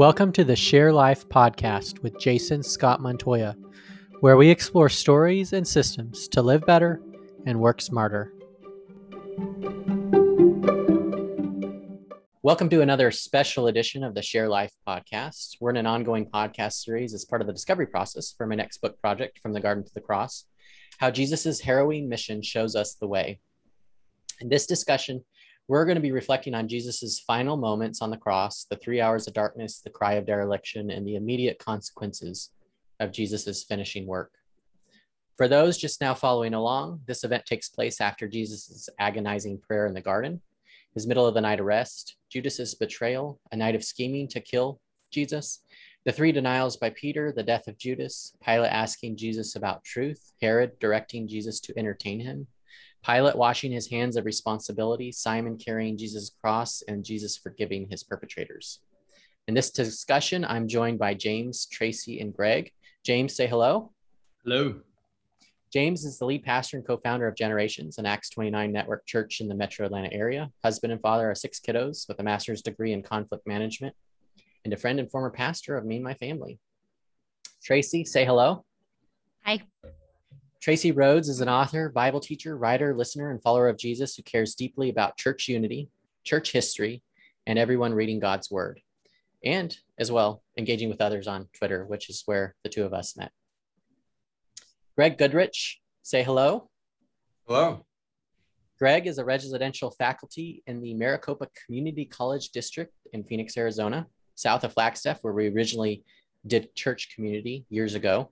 Welcome to the Share Life podcast with Jason Scott Montoya, where we explore stories and systems to live better and work smarter. Welcome to another special edition of the Share Life podcast. We're in an ongoing podcast series as part of the discovery process for my next book project, From the Garden to the Cross How Jesus' Harrowing Mission Shows Us the Way. In this discussion, we're going to be reflecting on Jesus's final moments on the cross, the three hours of darkness, the cry of dereliction, and the immediate consequences of Jesus's finishing work. For those just now following along, this event takes place after Jesus's agonizing prayer in the garden, his middle of the night arrest, Judas's betrayal, a night of scheming to kill Jesus, the three denials by Peter, the death of Judas, Pilate asking Jesus about truth, Herod directing Jesus to entertain him, Pilate washing his hands of responsibility, Simon carrying Jesus' cross, and Jesus forgiving his perpetrators. In this discussion, I'm joined by James, Tracy, and Greg. James, say hello. Hello. James is the lead pastor and co founder of Generations, an Acts 29 network church in the metro Atlanta area, husband and father of six kiddos with a master's degree in conflict management, and a friend and former pastor of Me and My Family. Tracy, say hello. Hi. Tracy Rhodes is an author, Bible teacher, writer, listener, and follower of Jesus who cares deeply about church unity, church history, and everyone reading God's word. And as well, engaging with others on Twitter, which is where the two of us met. Greg Goodrich, say hello. Hello. Greg is a residential faculty in the Maricopa Community College District in Phoenix, Arizona, south of Flagstaff, where we originally did church community years ago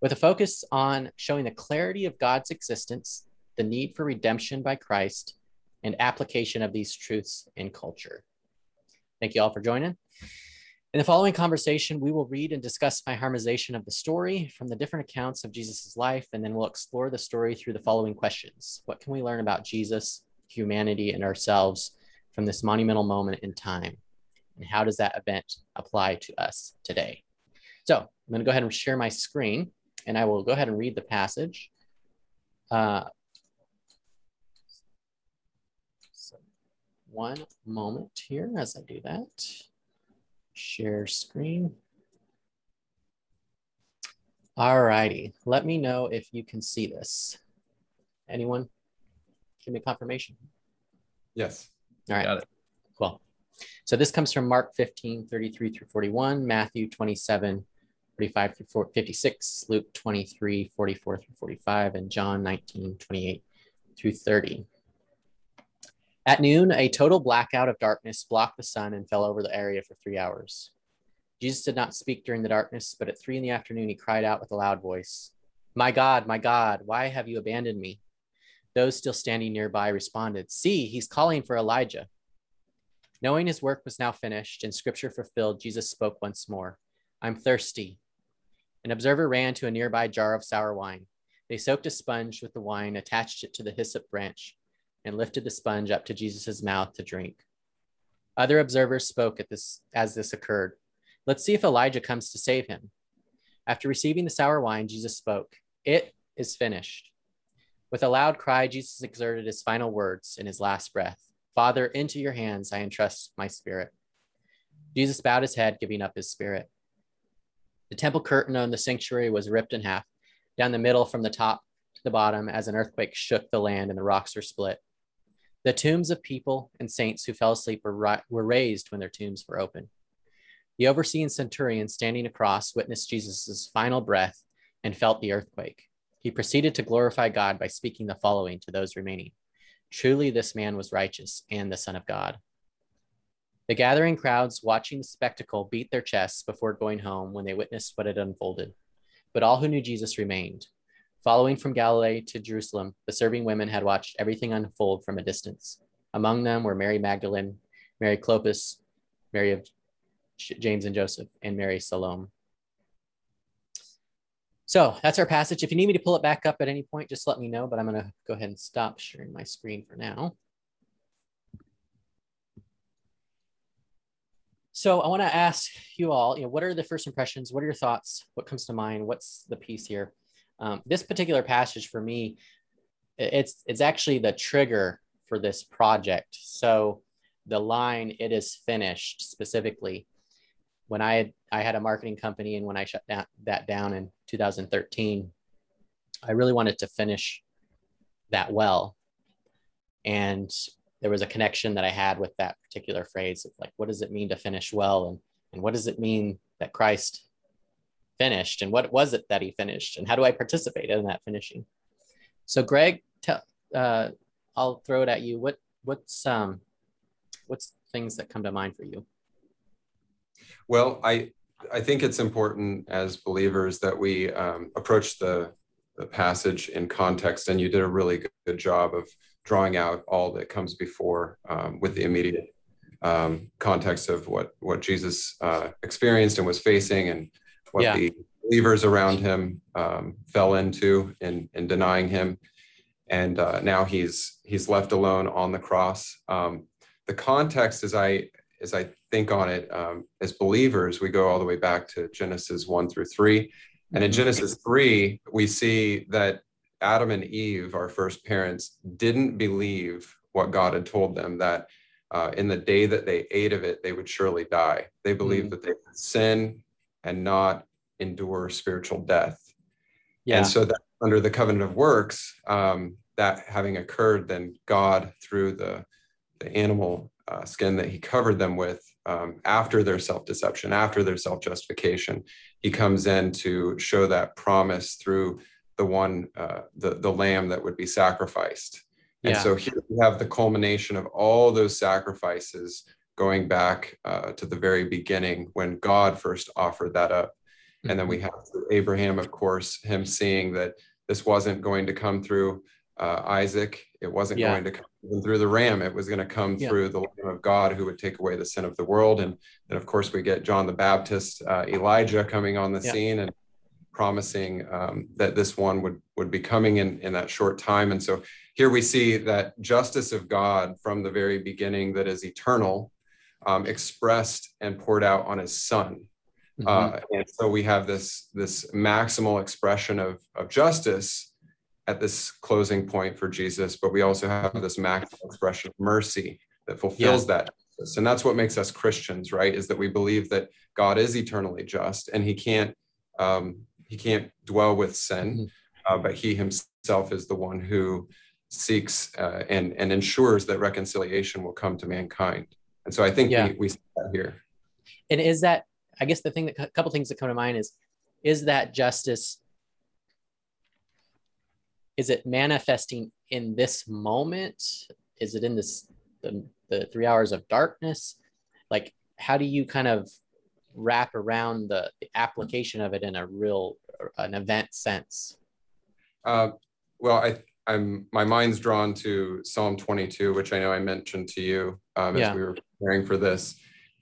with a focus on showing the clarity of God's existence, the need for redemption by Christ, and application of these truths in culture. Thank you all for joining. In the following conversation, we will read and discuss my harmonization of the story from the different accounts of Jesus' life, and then we'll explore the story through the following questions What can we learn about Jesus, humanity, and ourselves from this monumental moment in time? And how does that event apply to us today? So I'm going to go ahead and share my screen and I will go ahead and read the passage. Uh, so one moment here as I do that. Share screen. All righty, let me know if you can see this. Anyone? Give me confirmation. Yes. All right. Got it. Cool. So this comes from Mark 15, 33 through 41, Matthew 27, 45 through 56, Luke 23, 44 through 45, and John 19, 28 through 30. At noon, a total blackout of darkness blocked the sun and fell over the area for three hours. Jesus did not speak during the darkness, but at three in the afternoon, he cried out with a loud voice, My God, my God, why have you abandoned me? Those still standing nearby responded, See, he's calling for Elijah. Knowing his work was now finished and scripture fulfilled, Jesus spoke once more, I'm thirsty. An observer ran to a nearby jar of sour wine. They soaked a sponge with the wine, attached it to the hyssop branch, and lifted the sponge up to Jesus' mouth to drink. Other observers spoke at this as this occurred. Let's see if Elijah comes to save him. After receiving the sour wine, Jesus spoke, It is finished. With a loud cry, Jesus exerted his final words in his last breath Father, into your hands I entrust my spirit. Jesus bowed his head, giving up his spirit. The temple curtain on the sanctuary was ripped in half, down the middle from the top to the bottom, as an earthquake shook the land and the rocks were split. The tombs of people and saints who fell asleep were, ri- were raised when their tombs were open. The overseeing centurion standing across witnessed Jesus' final breath and felt the earthquake. He proceeded to glorify God by speaking the following to those remaining Truly, this man was righteous and the Son of God. The gathering crowds watching the spectacle beat their chests before going home when they witnessed what had unfolded. But all who knew Jesus remained. Following from Galilee to Jerusalem, the serving women had watched everything unfold from a distance. Among them were Mary Magdalene, Mary Clopas, Mary of James and Joseph, and Mary Salome. So that's our passage. If you need me to pull it back up at any point, just let me know, but I'm going to go ahead and stop sharing my screen for now. So I want to ask you all, you know, what are the first impressions? What are your thoughts? What comes to mind? What's the piece here? Um, this particular passage for me, it's it's actually the trigger for this project. So the line "It is finished" specifically, when I had I had a marketing company and when I shut down, that down in 2013, I really wanted to finish that well. And there was a connection that I had with that particular phrase of like, what does it mean to finish well? And, and what does it mean that Christ finished? And what was it that he finished? And how do I participate in that finishing? So Greg, tell, uh, I'll throw it at you. What, what's, um, what's things that come to mind for you? Well, I, I think it's important as believers that we um, approach the, the passage in context, and you did a really good, good job of drawing out all that comes before um, with the immediate um, context of what what Jesus uh, experienced and was facing, and what yeah. the believers around him um, fell into in in denying him, and uh, now he's he's left alone on the cross. Um, the context, as I as I think on it, um, as believers, we go all the way back to Genesis one through three, and in mm-hmm. Genesis three, we see that Adam and Eve, our first parents, didn't believe what God had told them that uh, in the day that they ate of it, they would surely die. They believed mm. that they would sin and not endure spiritual death. Yeah. And so that under the covenant of works, um, that having occurred, then God, through the, the animal uh, skin that he covered them with um, after their self deception, after their self justification, he comes in to show that promise through the one uh, the the lamb that would be sacrificed and yeah. so here we have the culmination of all those sacrifices going back uh, to the very beginning when god first offered that up mm-hmm. and then we mm-hmm. have abraham of course him seeing that this wasn't going to come through uh, isaac it wasn't yeah. going to come through the ram it was going to come yeah. through the lamb of god who would take away the sin of the world and then of course we get john the baptist uh, elijah coming on the scene and promising um, that this one would would be coming in in that short time and so here we see that justice of god from the very beginning that is eternal um, expressed and poured out on his son mm-hmm. uh, and so we have this this maximal expression of of justice at this closing point for jesus but we also have this maximal expression of mercy that fulfills yeah. that justice. and that's what makes us christians right is that we believe that god is eternally just and he can't um, he can't dwell with sin, mm-hmm. uh, but he himself is the one who seeks uh, and and ensures that reconciliation will come to mankind. And so I think yeah. we, we see that here. And is that I guess the thing that a couple things that come to mind is is that justice is it manifesting in this moment? Is it in this the, the three hours of darkness? Like how do you kind of wrap around the, the application of it in a real an event sense? Uh, well, I I'm my mind's drawn to Psalm 22, which I know I mentioned to you um, yeah. as we were preparing for this,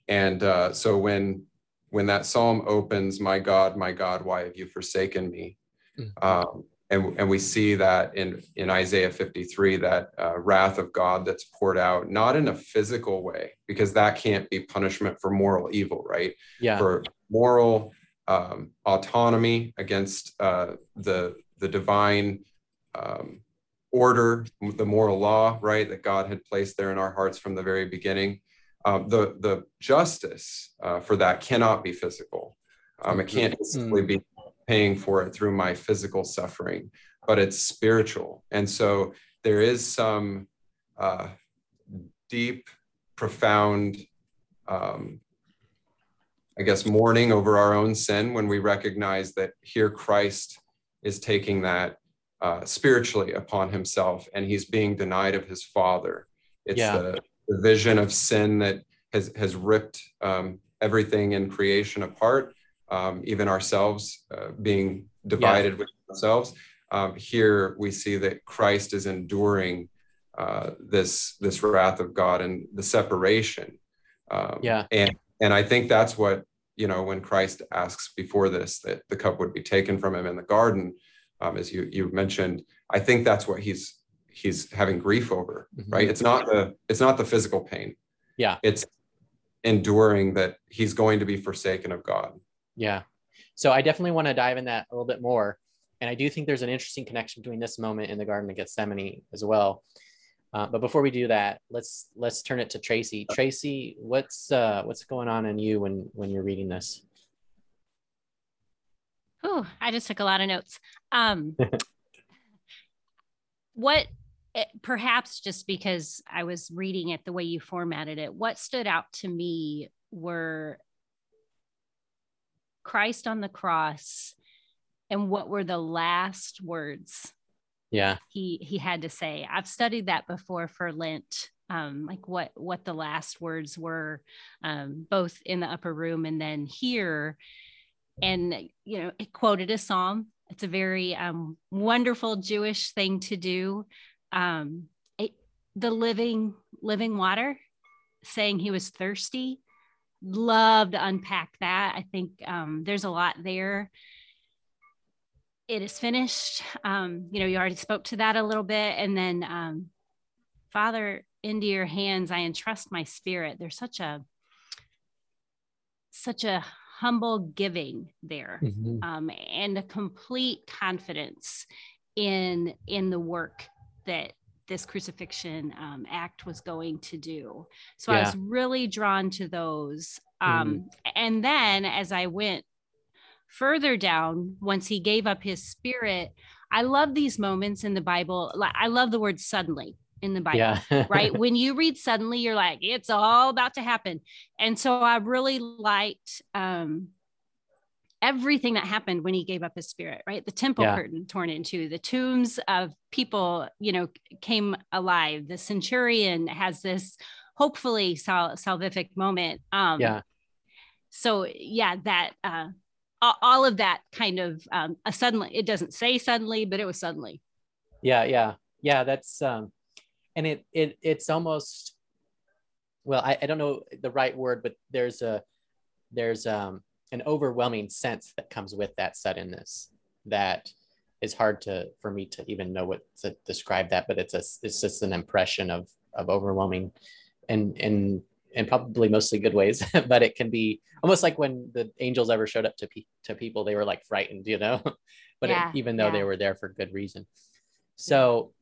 and uh, so when when that psalm opens, "My God, my God, why have you forsaken me?" Mm-hmm. Um, and, and we see that in, in Isaiah 53, that uh, wrath of God that's poured out, not in a physical way, because that can't be punishment for moral evil, right? Yeah. For moral um, autonomy against uh, the, the divine um, order, the moral law, right, that God had placed there in our hearts from the very beginning. Um, the, the justice uh, for that cannot be physical. Um, it can't simply be paying for it through my physical suffering, but it's spiritual. And so there is some uh, deep, profound, um, I guess, mourning over our own sin when we recognize that here Christ is taking that uh, spiritually upon himself and he's being denied of his Father. It's yeah. the, the, vision of sin that has, has ripped um, everything in creation apart um, even ourselves uh, being divided yeah. with ourselves. Um, here we see that Christ is enduring uh, this this wrath of God and the separation. Um, yeah, and and I think that's what you know when Christ asks before this that the cup would be taken from him in the garden, um, as you you mentioned. I think that's what he's he's having grief over. Mm-hmm. Right? It's not the it's not the physical pain. Yeah, it's enduring that he's going to be forsaken of God. Yeah. So I definitely want to dive in that a little bit more. And I do think there's an interesting connection between this moment in the Garden of Gethsemane as well. Uh, but before we do that, let's let's turn it to Tracy. Tracy, what's uh, what's going on in you when when you're reading this? Oh, I just took a lot of notes. Um, what it, perhaps just because I was reading it the way you formatted it, what stood out to me were Christ on the cross and what were the last words yeah. he he had to say? I've studied that before for lent um, like what what the last words were um, both in the upper room and then here. And you know it quoted a psalm. It's a very um, wonderful jewish thing to do. Um, it, the living living water saying he was thirsty love to unpack that. I think um, there's a lot there. It is finished. Um, you know you already spoke to that a little bit. And then um, father into your hands i entrust my spirit. There's such a such a humble giving there mm-hmm. um, and a complete confidence in in the work that this crucifixion um, act was going to do. So yeah. I was really drawn to those. Um, mm. And then as I went further down, once he gave up his spirit, I love these moments in the Bible. I love the word suddenly in the Bible, yeah. right? When you read suddenly, you're like, it's all about to happen. And so I really liked um, everything that happened when he gave up his spirit, right? The temple yeah. curtain torn in two, the tombs of people, you know, came alive. The centurion has this hopefully sal- salvific moment. Um, yeah. So yeah, that uh, all of that kind of um, a suddenly. It doesn't say suddenly, but it was suddenly. Yeah, yeah, yeah. That's um, and it it it's almost well, I, I don't know the right word, but there's a there's um an overwhelming sense that comes with that suddenness that is hard to for me to even know what to describe that but it's a it's just an impression of of overwhelming and and and probably mostly good ways but it can be almost like when the angels ever showed up to pe- to people they were like frightened you know? But yeah, it, even though yeah. they were there for good reason. So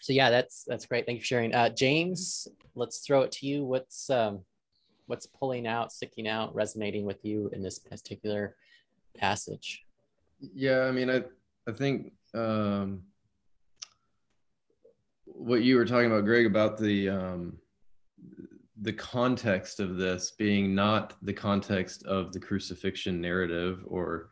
so yeah that's that's great. Thank you for sharing. Uh james let's throw it to you. What's um what's pulling out, sticking out, resonating with you in this particular passage? Yeah, I mean, I I think um, what you were talking about, Greg, about the um, the context of this being not the context of the crucifixion narrative or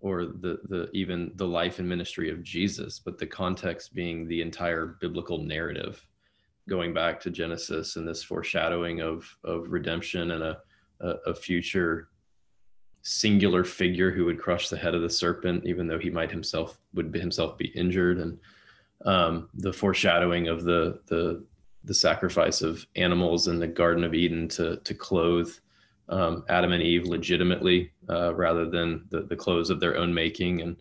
or the the even the life and ministry of Jesus, but the context being the entire biblical narrative going back to Genesis and this foreshadowing of of redemption and a a, a future singular figure who would crush the head of the serpent, even though he might himself would himself be injured, and um, the foreshadowing of the the the sacrifice of animals in the Garden of Eden to to clothe um, Adam and Eve legitimately uh, rather than the the clothes of their own making, and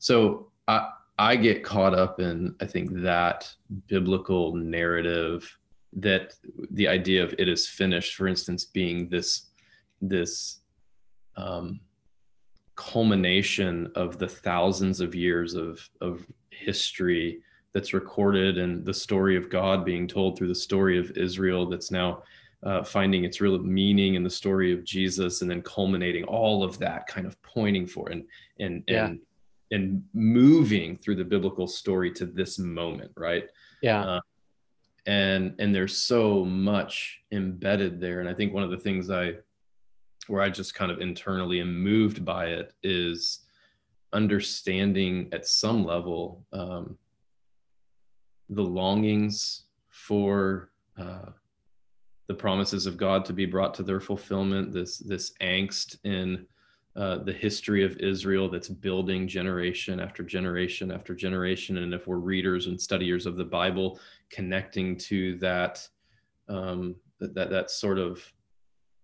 so I I get caught up in, I think, that biblical narrative that the idea of it is finished, for instance, being this this um, culmination of the thousands of years of of history that's recorded and the story of God being told through the story of Israel that's now uh, finding its real meaning in the story of Jesus and then culminating all of that kind of pointing for and and yeah. and and moving through the biblical story to this moment right? Yeah. Uh, and and there's so much embedded there. And i think one of the things i where i just kind of internally am moved by it is understanding at some level um, the longings for uh, the promises of god to be brought to their fulfillment this this angst in uh, the history of Israel that's building generation after generation after generation. And if we're readers and studiers of the Bible, connecting to that, um, that, that sort of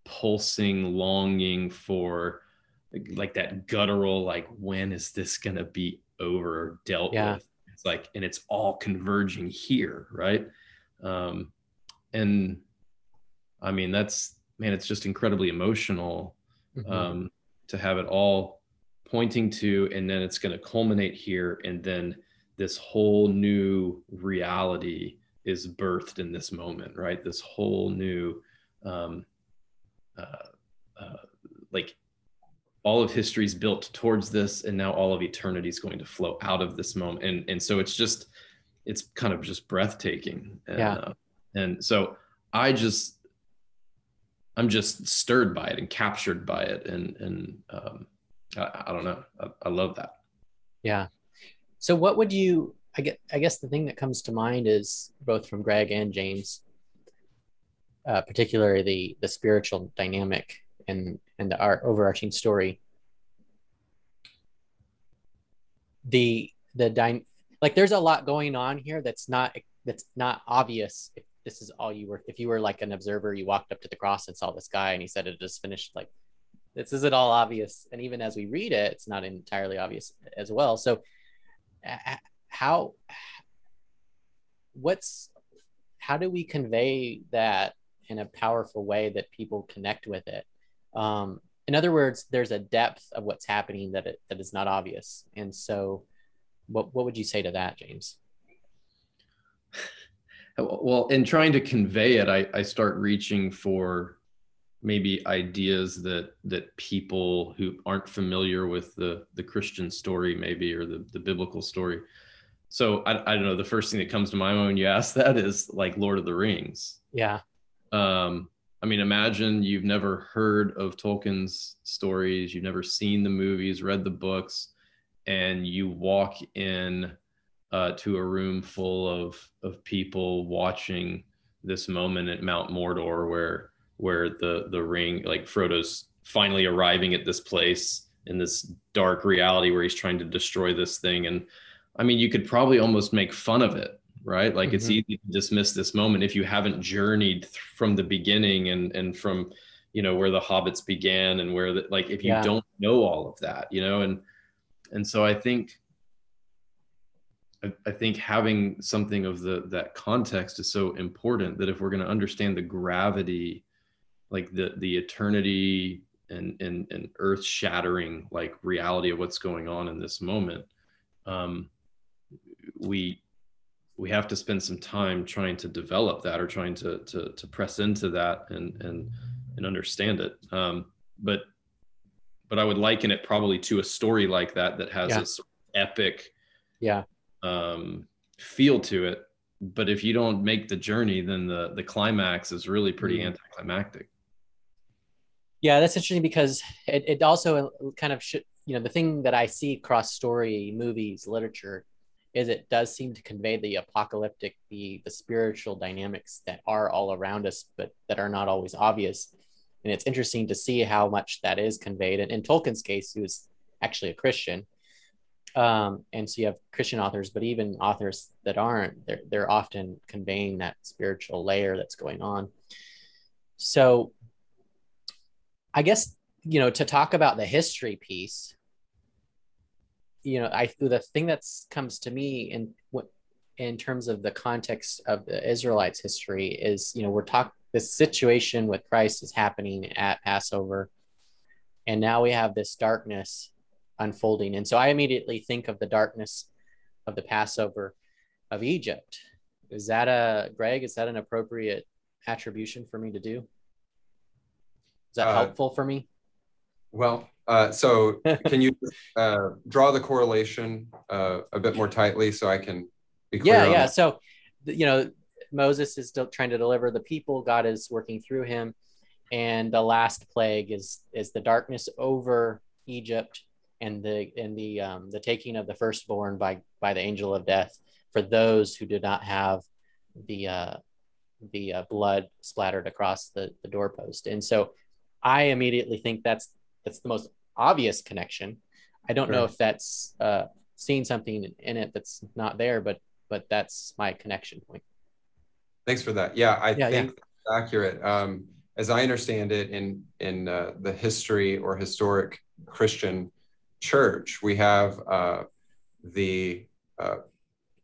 pulsing longing for like that guttural, like, when is this going to be over dealt yeah. with? It's like, and it's all converging here. Right. Um, and I mean, that's, man, it's just incredibly emotional. Mm-hmm. Um, to have it all pointing to, and then it's going to culminate here, and then this whole new reality is birthed in this moment, right? This whole new, um, uh, uh, like all of history's built towards this, and now all of eternity is going to flow out of this moment, and and so it's just, it's kind of just breathtaking. And, yeah. Uh, and so I just, I'm just stirred by it and captured by it, and and um, I, I don't know, I, I love that. Yeah. So what would you I get I guess the thing that comes to mind is both from Greg and James, uh, particularly the the spiritual dynamic and and the art overarching story. The the dy- like there's a lot going on here that's not that's not obvious if this is all you were if you were like an observer you walked up to the cross and saw this guy and he said it just finished like this isn't all obvious. And even as we read it it's not entirely obvious as well. So how what's how do we convey that in a powerful way that people connect with it? Um, in other words there's a depth of what's happening that it, that is not obvious. And so what, what would you say to that james well in trying to convey it i, I start reaching for maybe ideas that that people who aren't familiar with the the christian story maybe or the, the biblical story. So I, I don't know the first thing that comes to my mind when you ask that is like lord of the rings. Yeah. Um i mean imagine you've never heard of tolkien's stories you've never seen the movies read the books and you walk in uh, to a room full of of people watching this moment at mount mordor where where the the ring like frodo's finally arriving at this place in this dark reality where he's trying to destroy this thing and I mean, you could probably almost make fun of it, right? Like mm-hmm. it's easy to dismiss this moment if you haven't journeyed th- from the beginning and and from you know where the hobbits began and where the like if you yeah. don't know all of that, you know, and and so I think I, I think having something of the that context is so important that if we're going to understand the gravity, like the the eternity and and and earth shattering like reality of what's going on in this moment um we we have to spend some time trying to develop that or trying to to, to press into that and and and understand it um, but but i would liken it probably to a story like that that has yeah. this epic yeah um, feel to it but if you don't make the journey then the the climax is really pretty mm. anticlimactic yeah that's interesting because it, it also kind of should you know the thing that i see across story movies literature is it does seem to convey the apocalyptic, the the spiritual dynamics that are all around us, but that are not always obvious. And it's interesting to see how much that is conveyed. And in Tolkien's case, he was actually a Christian. Um, and so you have Christian authors, but even authors that aren't, they're, they're often conveying that spiritual layer that's going on. So I guess, you know, to talk about the history piece, you know, I the thing that comes to me in what in terms of the context of the Israelites' history is, you know, we're talking this situation with Christ is happening at Passover, and now we have this darkness unfolding, and so I immediately think of the darkness of the Passover of Egypt. Is that a Greg? Is that an appropriate attribution for me to do? Is that uh, helpful for me? Well, uh, so can you uh, draw the correlation uh, a bit more tightly so I can be clear? Yeah, yeah. So, you know, Moses is still trying to deliver the people. God is working through him, and the last plague is is the darkness over Egypt and the and the um, the taking of the firstborn by by the angel of death for those who did not have the uh, the uh, blood splattered across the the doorpost. And so, I immediately think that's that's the most obvious connection. I don't sure. know if that's uh, seeing something in it that's not there, but but that's my connection point. Thanks for that. Yeah, I yeah, think yeah. accurate. Um, as I understand it, in in uh, the history or historic Christian church, we have uh, the uh,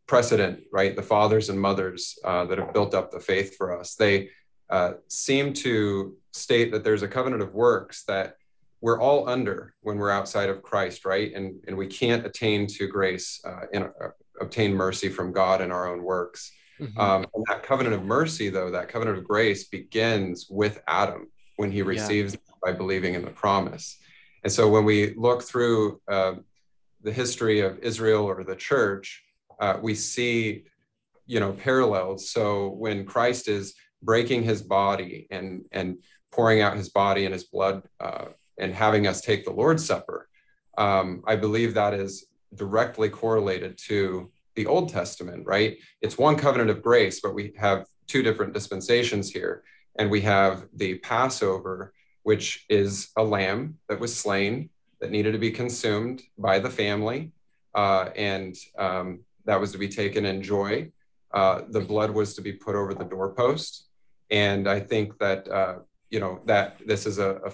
precedent, right? The fathers and mothers uh, that have built up the faith for us. They uh, seem to state that there's a covenant of works that we're all under when we're outside of Christ, right? And and we can't attain to grace uh, and uh, obtain mercy from God in our own works. Mm-hmm. Um, and that covenant of mercy, though, that covenant of grace begins with Adam when he receives yeah. by believing in the promise. And so when we look through uh, the history of Israel or the church, uh, we see, you know, parallels. So when Christ is breaking his body and and pouring out his body and his blood uh, and having us take the Lord's Supper, um, I believe that is directly correlated to the Old Testament, right? It's one covenant of grace, but we have two different dispensations here. And we have the Passover, which is a lamb that was slain that needed to be consumed by the family. Uh, and um, that was to be taken in joy. Uh, the blood was to be put over the doorpost. And I think that, uh, you know, that this is a, a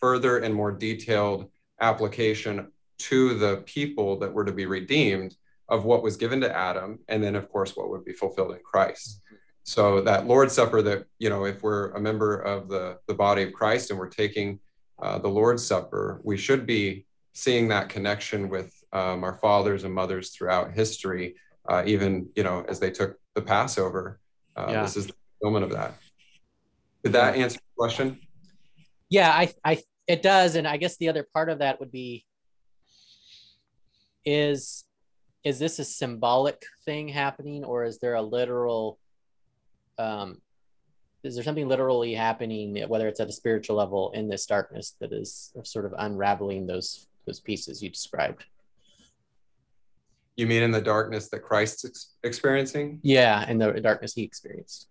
further and more detailed application to the people that were to be redeemed of what was given to Adam, and then of course what would be fulfilled in Christ. So that Lord's Supper, that you know, if we're a member of the the body of Christ and we're taking uh, the Lord's Supper, we should be seeing that connection with um, our fathers and mothers throughout history, uh, even you know as they took the Passover. Uh, yeah. This is the fulfillment of that. Did that answer the question? Yeah, I, I, it does, and I guess the other part of that would be is is this a symbolic thing happening or is there a literal um is there something literally happening whether it's at a spiritual level in this darkness that is sort of unraveling those those pieces you described you mean in the darkness that christ's ex- experiencing yeah in the darkness he experienced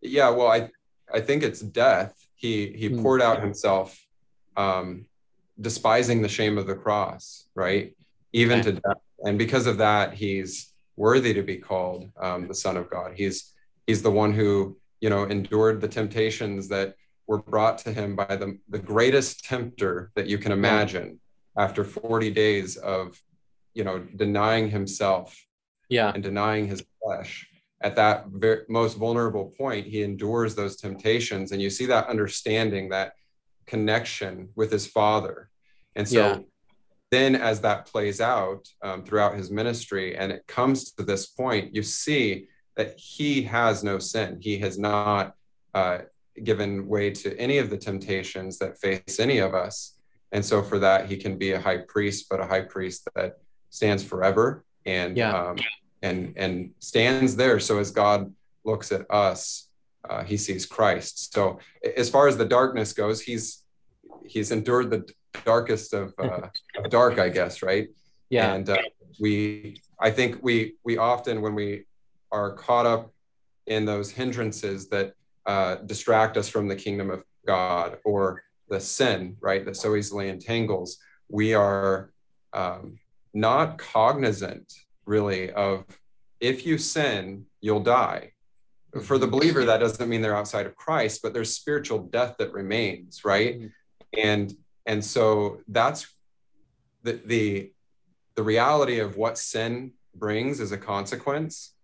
yeah well i i think it's death he he mm. poured out himself um despising the shame of the cross right even okay. to death and because of that, he's worthy to be called um, the Son of God. He's he's the one who you know endured the temptations that were brought to him by the, the greatest tempter that you can imagine after 40 days of you know denying himself yeah. and denying his flesh. At that very, most vulnerable point he endures those temptations and you see that understanding that connection with his father. And so yeah. then as that plays out um, throughout his ministry and it comes to this point you see that he has no sin he has not uh, given way to any of the temptations that face any of us and so for that he can be a high priest but a high priest that stands forever and yeah. um, and and stands there so as god looks at us uh, he sees christ so as far as the darkness goes he's he's endured the darkest of, uh, of dark, I guess, right? Yeah. And uh, we, I think we we often when we are caught up in those hindrances that uh, distract us from the kingdom of God or the sin, right, that so easily entangles, we are um, not cognizant really of if you sin, you'll die. For the believer, that doesn't mean they're outside of Christ, but there's spiritual death that remains, right? Mm-hmm. And and so that's the the the reality of what sin brings as a consequence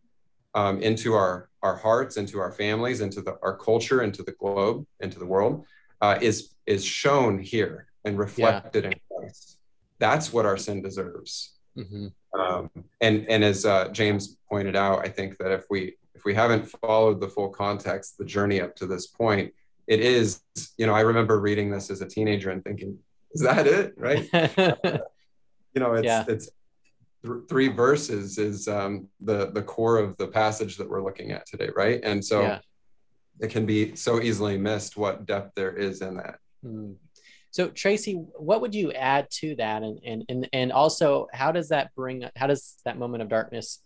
um, into our our hearts, into our families, into the, our culture, into the globe, into the world, uh, is is shown here and reflected yeah. in Christ. That's what our sin deserves. Mm-hmm. Um, and and as uh, James pointed out, I think that if we if we haven't followed the full context, the journey up to this point, it is, you know, I remember reading this as a teenager and thinking, is that it? Right. you know, it's, yeah. it's th- three verses is um, the, the core of the passage that we're looking at today. Right. And so yeah. it can be so easily missed what depth there is in that. Hmm. So Tracy, what would you add to that? And, and, and, and also how does that bring, how does that moment of darkness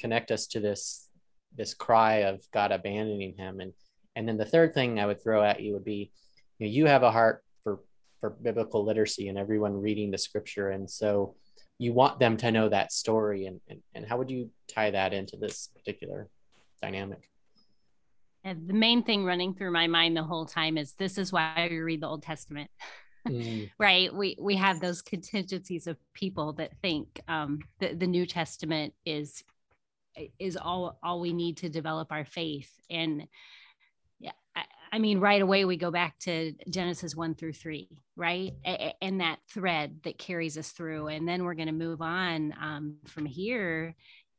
connect us to this, this cry of God abandoning him? And, and then the third thing I would throw at you would be, you, know, you have a heart for for biblical literacy and everyone reading the scripture, and so you want them to know that story. And and, and how would you tie that into this particular dynamic? And the main thing running through my mind the whole time is this is why we read the Old Testament. Mm. right we we have those contingencies of people that think um, the, the new testament is is all all we need to develop our faith and I mean, right away we go back to Genesis one through three, right? And that thread that carries us through. And then we're going to move on um, from here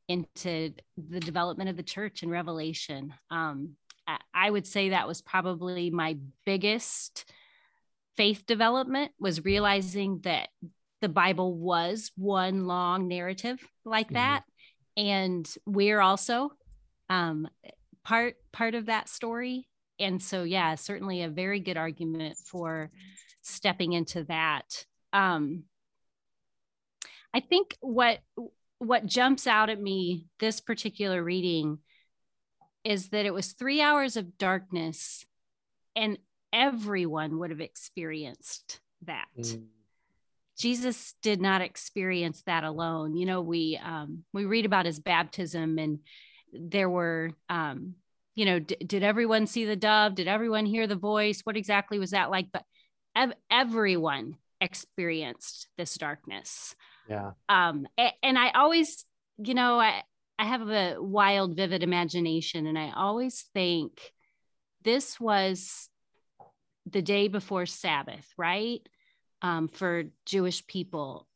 into the development of the church and revelation. Um, I, I would say that was probably my biggest faith development was realizing that the Bible was one long narrative like mm-hmm. that, and we're also um, part part of that story. And so, yeah, certainly a very good argument for stepping into that. Um, I think what what jumps out at me this particular reading is that it was three hours of darkness, and everyone would have experienced that. Mm. Jesus did not experience that alone. You know, we um, we read about his baptism, and there were, um, you know, d- did everyone see the dove? Did everyone hear the voice? What exactly was that like? But ev- everyone experienced this darkness. Yeah. Um, and, and I always, you know, I I have a wild, vivid imagination, and I always think this was the day before Sabbath, right? um, for Jewish people,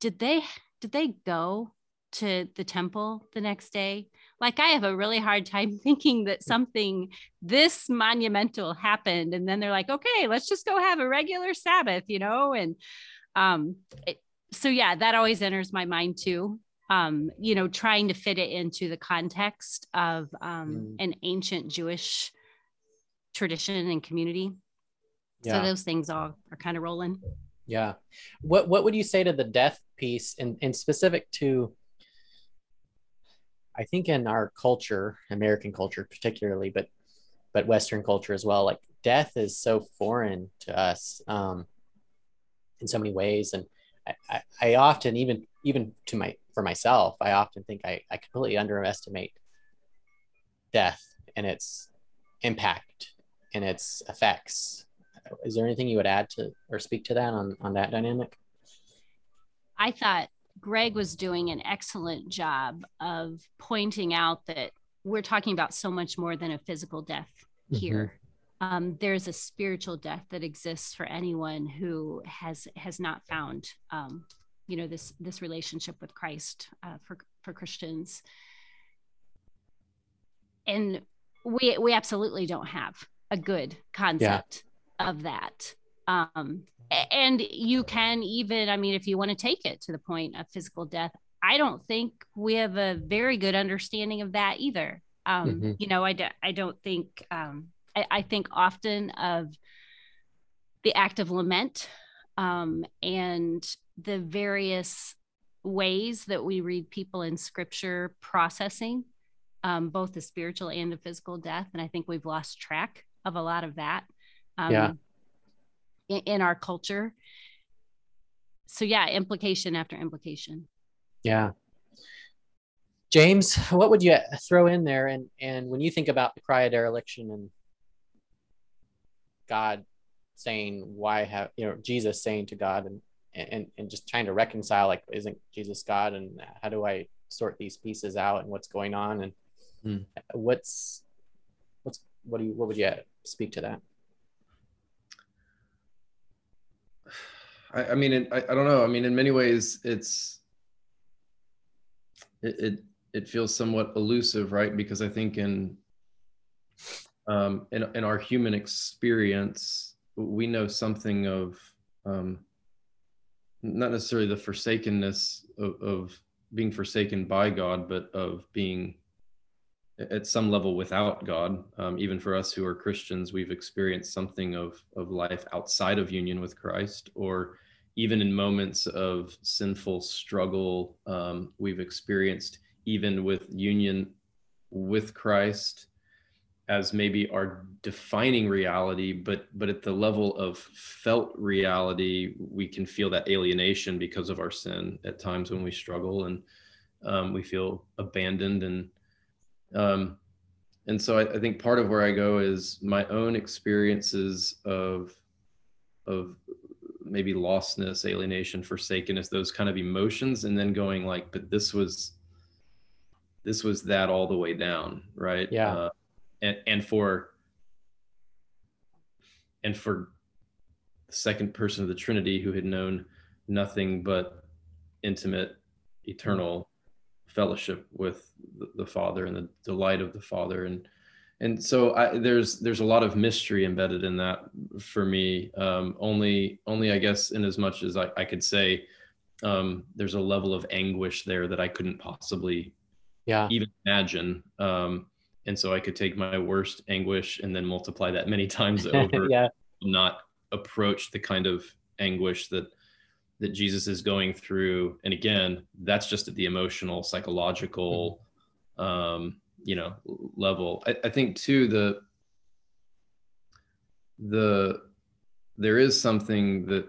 did they did they go to the temple the next day? Like I have a really hard time thinking that something this monumental happened, and then they're like, okay, let's just go have a regular Sabbath, you know? And um, it, so yeah, that always enters my mind too. Um, you know, trying to fit it into the context of um, mm. an ancient Jewish tradition and community. Yeah. So those things all are kind of rolling. Yeah. What what would you say to the death piece and in, in specific to I think in our culture, American culture particularly, but but Western culture as well, like death is so foreign to us um, in so many ways. And I, I, I often even even to my for myself, I often think I, I completely underestimate death and its impact and its effects is there anything you would add to or speak to that on on that dynamic? I thought Greg was doing an excellent job of pointing out that we're talking about so much more than a physical death mm-hmm. here. Mm-hmm. Um, there's a spiritual death that exists for anyone who has has not found, um, you know, this this relationship with Christ uh, for for Christians, and we we absolutely don't have a good concept of that. Um, and you can even, I mean, if you want to take it to the point of physical death, I don't think we have a very good understanding of that either. Um, mm-hmm. You know, I, do, I don't think, um, I, I, think often of the act of lament um, and the various ways that we read people in scripture processing um, both the spiritual and the physical death. And I think we've lost track of a lot of that um, yeah. In, in our culture. So yeah, implication after implication. Yeah. James, what would you throw in there? And and when you think about the cry of dereliction and God saying, "Why have you know Jesus saying to God and and and just trying to reconcile like, isn't Jesus God? And how do I sort these pieces out and what's going on and mm. what's what's what do you what would you speak to that? I, I mean, it, I, I don't know. I mean, in many ways, it's it, it it feels somewhat elusive, right? Because I think in um, in in our human experience, we know something of um, not necessarily the forsakenness of, of being forsaken by God, but of being at some level without God. Um, even for us who are Christians, we've experienced something of of life outside of union with Christ, or even in moments of sinful struggle um, we've experienced, even with union with Christ as maybe our defining reality, but but at the level of felt reality, we can feel that alienation because of our sin at times when we struggle and um, we feel abandoned and um, and so I, I think part of where I go is my own experiences of of maybe lostness, alienation, forsakenness, those kind of emotions, and then going like, but this was this was that all the way down, right? Yeah. Uh, and and for and for the second person of the Trinity who had known nothing but intimate, eternal fellowship with the, the Father and the delight of the Father. And and so I, there's there's a lot of mystery embedded in that for me. Um, only only I guess in as much as I, I could say um, there's a level of anguish there that I couldn't possibly yeah even imagine. Um, and so I could take my worst anguish and then multiply that many times over. yeah. Not approach the kind of anguish that that Jesus is going through. And again, that's just at the emotional, psychological, mm-hmm. um, you know, level. I, I think too the the there is something that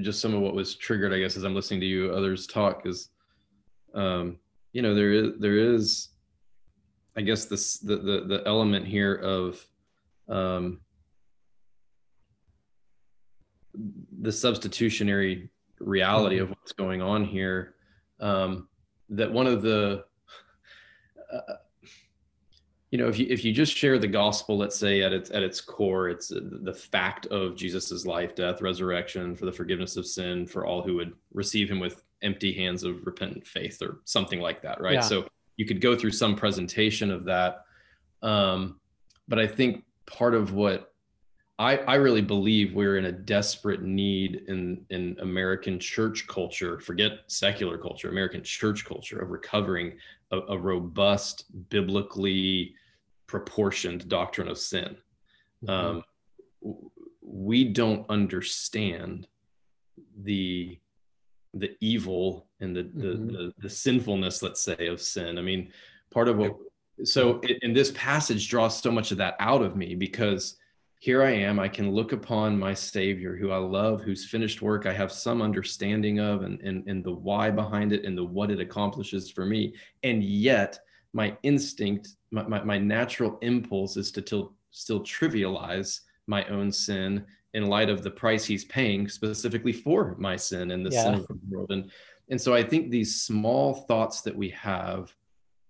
just some of what was triggered, I guess, as I'm listening to you others talk is, um, you know, there is there is, I guess this the the the element here of um, the substitutionary reality mm-hmm. of what's going on here. Um, that one of the uh, you know if you if you just share the gospel let's say at its at its core it's the fact of jesus's life death resurrection for the forgiveness of sin for all who would receive him with empty hands of repentant faith or something like that right yeah. so you could go through some presentation of that um, but i think part of what I, I really believe we're in a desperate need in, in American church culture, forget secular culture, American church culture of recovering a, a robust, biblically proportioned doctrine of sin. Mm-hmm. Um, we don't understand the the evil and the, the, mm-hmm. the, the sinfulness, let's say, of sin. I mean, part of what so in this passage draws so much of that out of me because here I am. I can look upon my Savior who I love, whose finished work I have some understanding of, and, and, and the why behind it and the what it accomplishes for me. And yet, my instinct, my, my, my natural impulse is to til- still trivialize my own sin in light of the price he's paying specifically for my sin and the yeah. sin of the world. And, and so I think these small thoughts that we have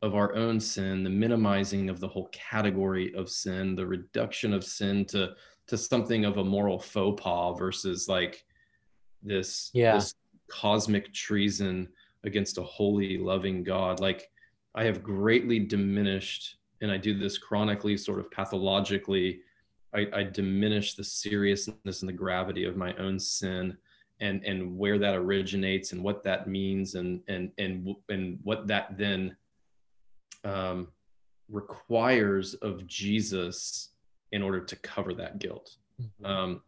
of our own sin, the minimizing of the whole category of sin, the reduction of sin to to something of a moral faux pas versus like this, yeah. this cosmic treason against a holy, loving God. Like I have greatly diminished, and I do this chronically, sort of pathologically. I, I diminish the seriousness and the gravity of my own sin and and where that originates and what that means and and and and what that then um, requires of Jesus in order to cover that guilt. Mm-hmm. Um,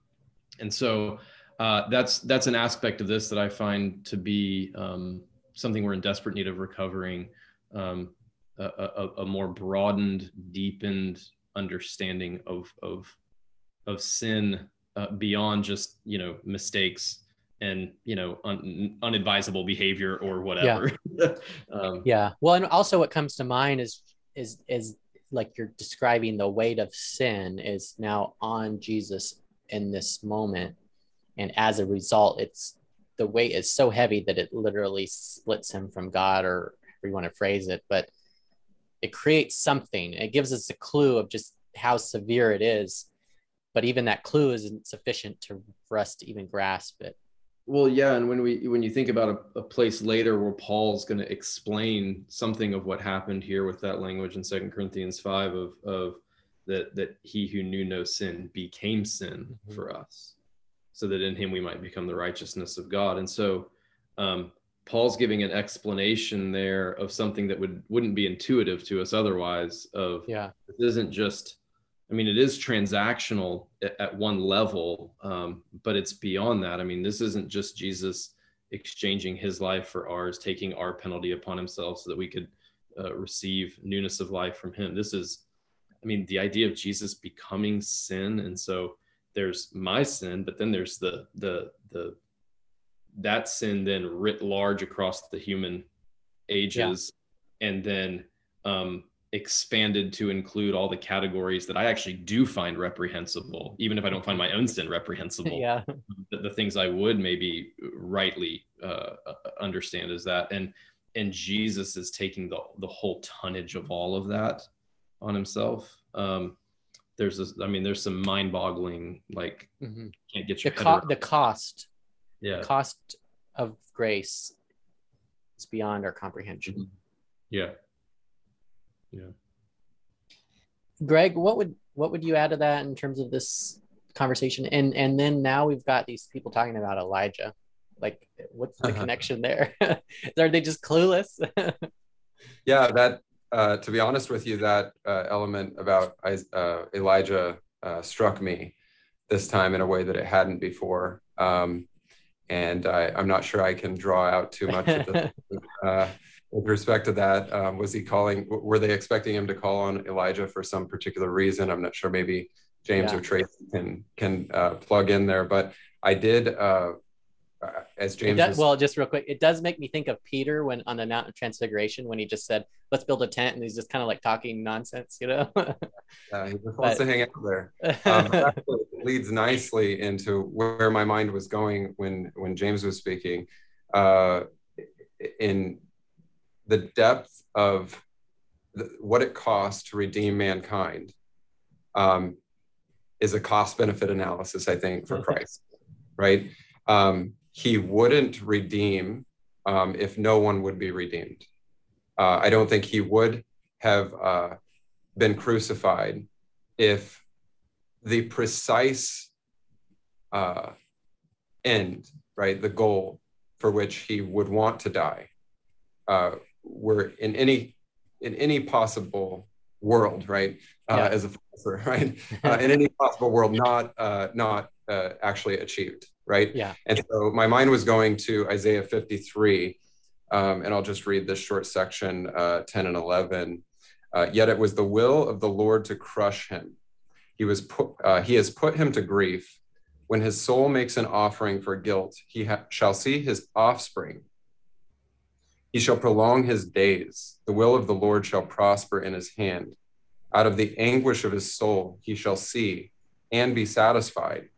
and so uh, that's that's an aspect of this that I find to be um, something we're in desperate need of recovering um, a, a, a, more broadened, deepened understanding of of of sin uh, beyond just you know mistakes and you know un- unadvisable behavior or whatever. Yeah. um, yeah. Well and also what comes to mind is is is like you're describing the weight of sin is now on jesus in this moment. And as a result it's the weight is so heavy that it literally splits him from god or however you want to phrase it but it creates something it gives us a clue of just how severe it is but even that clue isn't sufficient to for us to even grasp it well, yeah, and when we when you think about a, a place later where Paul's going to explain something of what happened here with that language in Second Corinthians five of of that that he who knew no sin became sin mm-hmm. for us, so that in him we might become the righteousness of God. And so, um, Paul's giving an explanation there of something that would wouldn't be intuitive to us otherwise. Of yeah, this isn't just I mean, it is transactional at, at one level, um, but it's beyond that. I mean, this isn't just Jesus exchanging his life for ours, taking our penalty upon himself so that we could uh, receive newness of life from him. This is, I mean, the idea of Jesus becoming sin. And so there's my sin, but then there's the, the, the, that sin then writ large across the human ages. Yeah. And then, um, expanded to include all the categories that I actually do find reprehensible, even if I don't find my own sin reprehensible. yeah. The, the, things I would maybe rightly uh, uh, understand is that, and and Jesus is taking the the whole tonnage of all of that on himself. Um, there's this, I mean, there's some mind-boggling, like mm-hmm. can't get your the, co- the cost. Yeah. The cost of grace is beyond our comprehension. Mm-hmm Yeah. Yeah. Greg, what would what would you add to that in terms of this conversation? And and then now we've got these people talking about Elijah. Like, what's the connection there? Are they just clueless? yeah, that uh, to be honest with you, that uh, element about uh, Elijah uh, struck me this time in a way that it hadn't before. Um, and I, am not sure I can draw out too much the, uh, with respect to that. Um, was he calling? Were they expecting him to call on Elijah for some particular reason? I'm not sure. Maybe James yeah. or Tracy can can uh, plug in there, but I did uh, as James. Does, was... Well, just real quick, it does make me think of Peter when on the Mount of Transfiguration when he just said, "Let's build a tent," and he's just kind of like talking nonsense, you know. yeah, he just wants but... to hang out there. Um, that leads nicely into where my mind was going when when James was speaking. Uh, in the depth of the, what it costs to redeem mankind um, is a cost benefit analysis, I think, for Christ, right? Um, he wouldn't redeem um, if no one would be redeemed. Uh, I don't think he would have uh, been crucified if the precise uh, end, right, the goal for which he would want to die, uh, were in any in any possible world, right, uh, yeah. as a philosopher, right, uh, in any possible world, not not actually achieved right? Yeah. And so my mind was going to Isaiah 53, um, and I'll just read this short section, uh, 10 and 11. Uh, Yet it was the will of the Lord to crush him. He was put, uh, he has put him to grief. When his soul makes an offering for guilt, he ha- shall see his offspring. He shall prolong his days. The will of the Lord shall prosper in his hand. Out of the anguish of his soul, he shall see and be satisfied.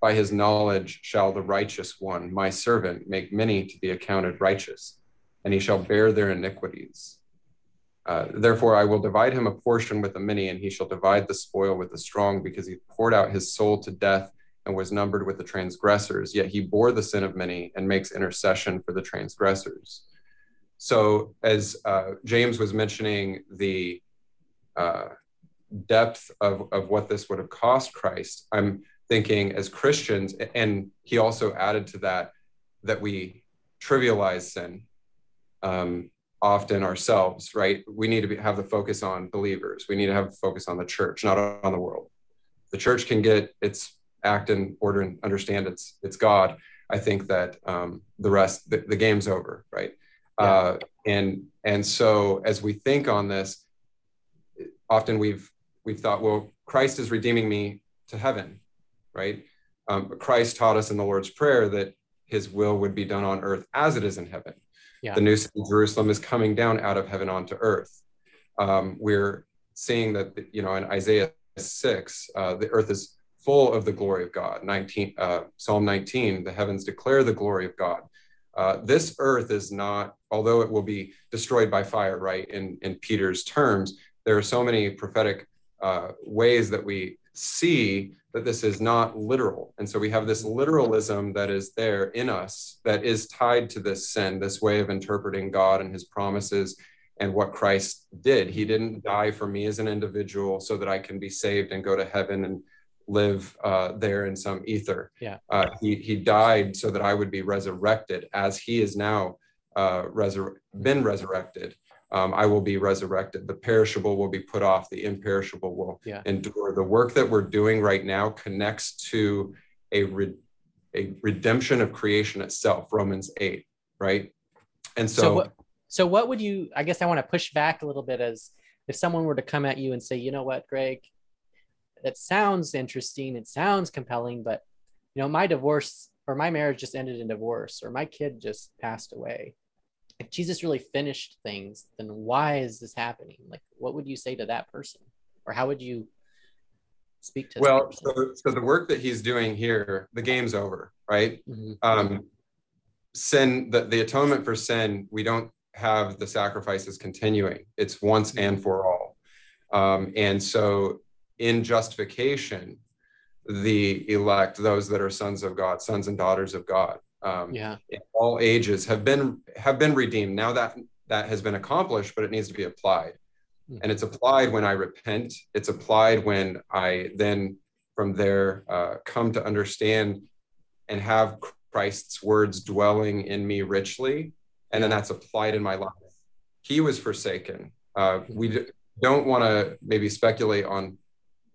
By his knowledge shall the righteous one, my servant, make many to be accounted righteous, and he shall bear their iniquities. Uh, therefore, I will divide him a portion with the many, and he shall divide the spoil with the strong, because he poured out his soul to death and was numbered with the transgressors. Yet he bore the sin of many and makes intercession for the transgressors. So, as uh, James was mentioning the uh, depth of, of what this would have cost Christ, I'm thinking as Christians, and he also added to that that we trivialize sin um, often ourselves, right? We need to be, have the focus on believers. We need to have focus on the church, not on the world. The church can get its act in order and understand it's it's God. I think that um, the rest, the, the, game's over, right? Yeah. Uh, and and so as we think on this, often we've we've thought, well, Christ is redeeming me to heaven, right? Um, Christ taught us in the Lord's Prayer that his will would be done on earth as it is in heaven. Yeah. The new city Jerusalem is coming down out of heaven onto earth. Um, we're seeing that, you know, in Isaiah 6, uh, the earth is full of the glory of God. 19, uh, Psalm 19, the heavens declare the glory of God. Uh, this earth is not, although it will be destroyed by fire, right? In, in Peter's terms, there are so many prophetic uh, ways that we see that this is not literal. And so we have this literalism that is there in us that is tied to this sin, this way of interpreting God and his promises and what Christ did. He didn't die for me as an individual so that I can be saved and go to heaven and live uh, there in some ether. Yeah. Uh, he, he died so that I would be resurrected as he is now uh, resur- been resurrected um, I will be resurrected. The perishable will be put off, the imperishable will yeah. endure. The work that we're doing right now connects to a, re- a redemption of creation itself, Romans 8, right? And so, so what, so what would you, I guess I want to push back a little bit as if someone were to come at you and say, you know what, Greg, that sounds interesting, it sounds compelling, but you know, my divorce or my marriage just ended in divorce or my kid just passed away if Jesus really finished things, then why is this happening? Like, what would you say to that person, or how would you speak to? Well, so, so, the work that he's doing here, the game's over, right? Mm-hmm. Um, sin, the, the atonement for sin, we don't have the sacrifices continuing. It's once mm-hmm. and for all. Um, and so, in justification, the elect, those that are sons of God, sons and daughters of God, um, yeah all ages have been have been redeemed now that that has been accomplished, but it needs to be applied. Mhm. And it's applied when I repent. It's applied when I then, from there, uh, come to understand and have Christ's words dwelling in me richly. And then that's applied in my life. He was forsaken. Uh, we d- don't want to maybe speculate on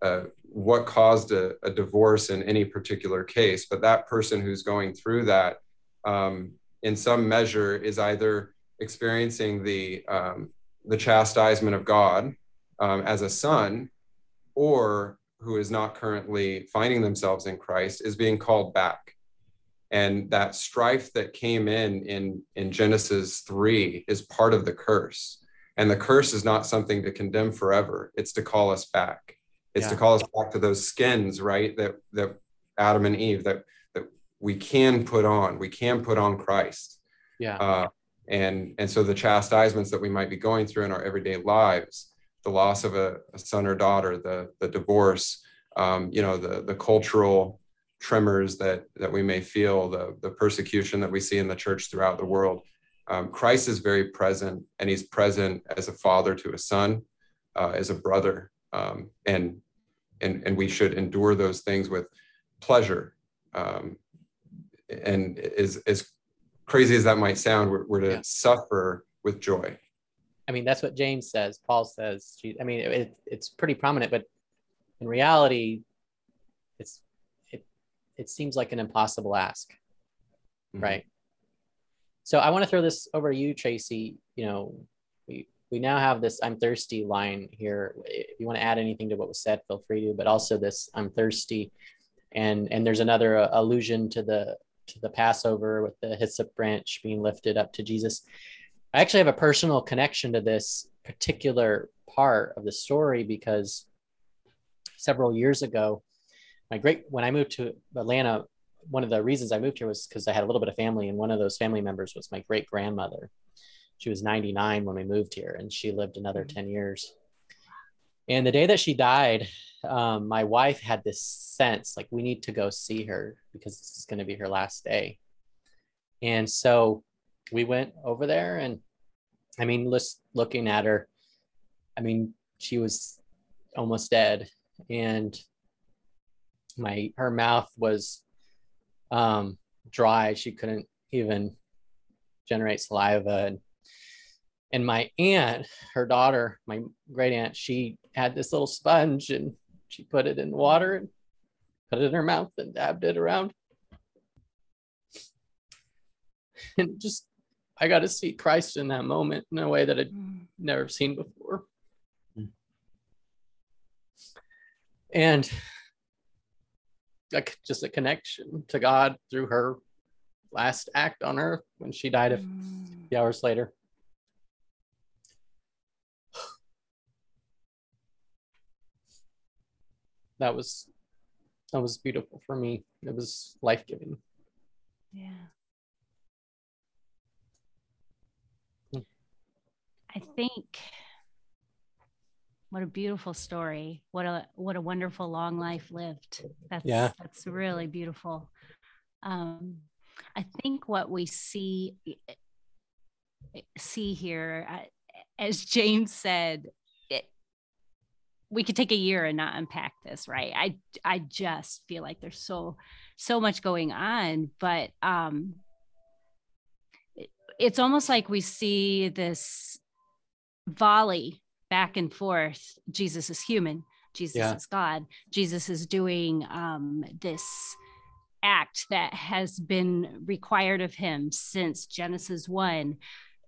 uh, what caused a, a, divorce in any particular case, but that person who's going through that, um, in some measure, is either experiencing the um, the chastisement of God um, as a son, or who is not currently finding themselves in Christ is being called back. And that strife that came in in, in Genesis 3 is part of the curse. And the curse is not something to condemn forever, it's to call us back. It's yeah. to call us back to those skins, right? That that Adam and Eve that that we can put on. We can put on Christ. Yeah. Uh, and and so the chastisements that we might be going through in our everyday lives the loss of a, a son or daughter the the divorce um, you know the the cultural tremors that that we may feel the the persecution that we see in the church throughout the world um, christ is very present and he's present as a father to a son uh, as a brother um, and and and we should endure those things with pleasure um, and as is crazy as that might sound, we're, we're to yeah. suffer with joy. I mean, that's what James says. Paul says. I mean, it, it's pretty prominent, but in reality, it's it it seems like an impossible ask, mm-hmm. right? So I want to throw this over to you, Tracy. You know, we now have this "I'm thirsty" line here. If you want to add anything to what was said, feel free to. But also this "I'm thirsty," and and there's another uh, allusion to the to the Passover with the hyssop branch being lifted up to Jesus. I actually have a personal connection to this particular part of the story because several years ago, my great when I moved to Atlanta, one of the reasons I moved here was because I had a little bit of family, and one of those family members was my great grandmother. She was 99 when we moved here, and she lived another mm-hmm. 10 years. And the day that she died, um, my wife had this sense like we need to go see her because this is going to be her last day. And so we went over there, and I mean, just looking at her, I mean, she was almost dead, and my her mouth was um, dry. She couldn't even generate saliva, and and my aunt, her daughter, my great aunt, she had this little sponge and she put it in water and put it in her mouth and dabbed it around. And just, I got to see Christ in that moment in a way that I'd mm. never seen before. Mm. And like just a connection to God through her last act on earth when she died a few mm. hours later. That was that was beautiful for me. It was life giving. Yeah. I think what a beautiful story. What a what a wonderful long life lived. That's yeah. that's really beautiful. Um, I think what we see see here, as James said, we could take a year and not unpack this right? I i just feel like there's so so much going on but um it, it's almost like we see this volley back and forth. Jesus is human. Jesus yeah. is god. Jesus is doing um this act that has been required of him since genesis 1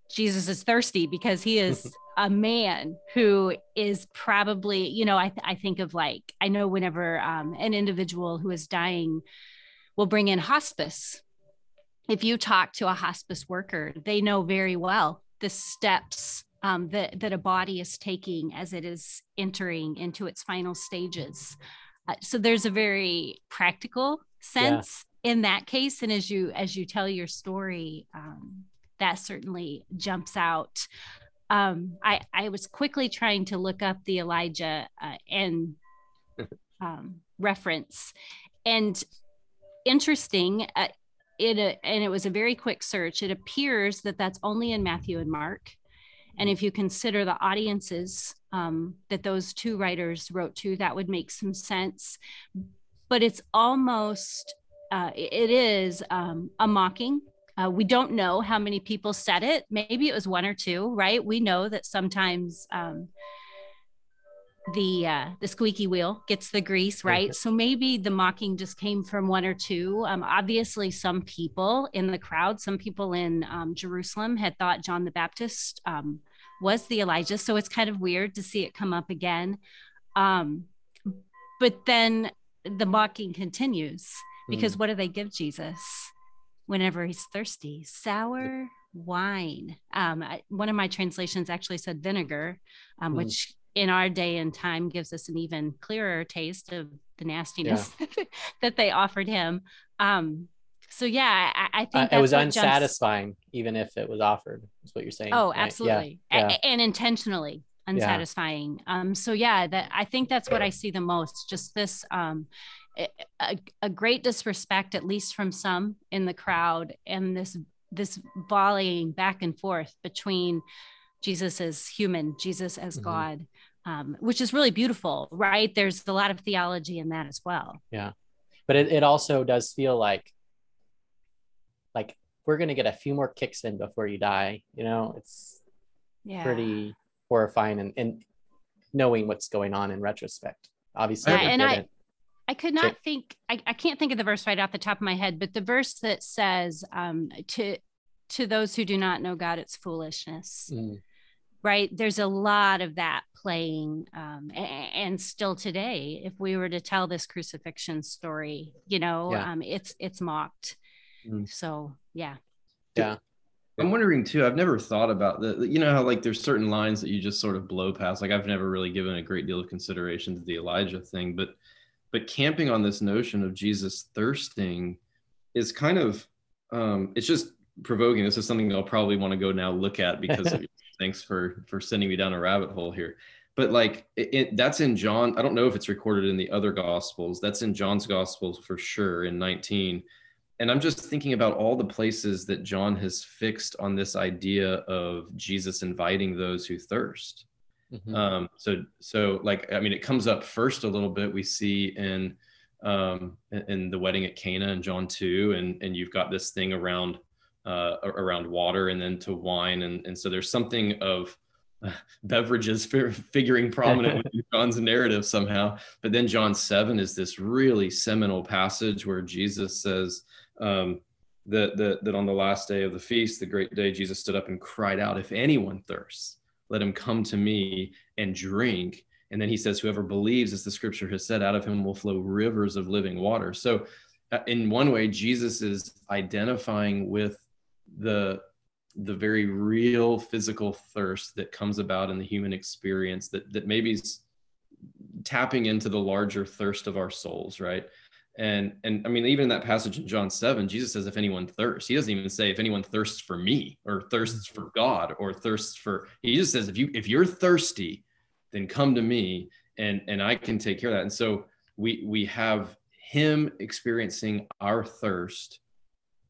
jesus is thirsty because he is a man who is probably, you know, I, th- I think of like, I know whenever um, an individual who is dying will bring in hospice, if you talk to a hospice worker, they know very well the steps um, that, that a body is taking as it is entering into its final stages. Uh, so there's a very practical sense yeah. in that case. And as you, as you tell your story, um, that certainly jumps out um, I, I was quickly trying to look up the Elijah uh, and um, reference, and interesting. Uh, it uh, and it was a very quick search. It appears that that's only in Matthew and Mark, And if you consider the audiences um, that those two writers wrote to, that would make some sense. But it's almost, uh, it is um, a mocking. Uh, we don't know how many people said it. Maybe it was one or two, right? We know that sometimes um, the uh, the squeaky wheel gets the grease, right? So maybe the mocking just came from one or two. Um, obviously, some people in the crowd, some people in um, Jerusalem, had thought John the Baptist um, was the Elijah. So it's kind of weird to see it come up again. Um, but then the mocking continues because mm. what do they give Jesus whenever he's thirsty? Sour wine. Um, I, one of my translations actually said vinegar, um, mm. which in our day and time gives us an even clearer taste of the nastiness yeah. that they offered him. Um, so yeah, I, I think uh, it was unsatisfying, jumps... even if it was offered. Is what you're saying? Oh, right? absolutely, yeah. Yeah. and intentionally unsatisfying. Um, so yeah, that I think that's what I see the most. Just this um, a, a great disrespect, at least from some in the crowd, and this this volleying back and forth between Jesus as human, Jesus as mm-hmm. God, um, which is really beautiful, right? There's a lot of theology in that as well. Yeah. But it, it also does feel like, like we're going to get a few more kicks in before you die. You know, it's yeah. pretty horrifying and, and knowing what's going on in retrospect. Obviously, yeah, and I, I could not think, I, I can't think of the verse right off the top of my head, but the verse that says, um, to, to those who do not know God, it's foolishness. Mm right there's a lot of that playing um, and still today if we were to tell this crucifixion story you know yeah. um, it's it's mocked mm. so yeah yeah i'm wondering too i've never thought about the you know how like there's certain lines that you just sort of blow past like i've never really given a great deal of consideration to the elijah thing but but camping on this notion of jesus thirsting is kind of um it's just provoking. This is something i'll probably want to go now look at because of thanks for for sending me down a rabbit hole here. But like it, it, that's in john i don't know if it's recorded in the other gospels. That's in john's gospels for sure in 19 and i'm just thinking about all the places that john has fixed on this idea of jesus inviting those who thirst mm-hmm. um, so so like i mean it comes up first a little bit we see in um, in the wedding at cana in john 2 and and you've got this thing around uh, around water and then to wine. And, and so there's something of uh, beverages figuring prominent in John's narrative somehow. But then John 7 is this really seminal passage where Jesus says um, that, that, that on the last day of the feast, the great day, Jesus stood up and cried out, If anyone thirsts, let him come to me and drink. And then he says, Whoever believes, as the scripture has said, out of him will flow rivers of living water. So, uh, in one way, Jesus is identifying with the the very real physical thirst that comes about in the human experience that that maybe is tapping into the larger thirst of our souls right and and i mean even in that passage in john 7 jesus says if anyone thirsts he doesn't even say if anyone thirsts for me or thirsts for god or thirsts for he just says if you if you're thirsty then come to me and and i can take care of that. And so we we have him experiencing our thirst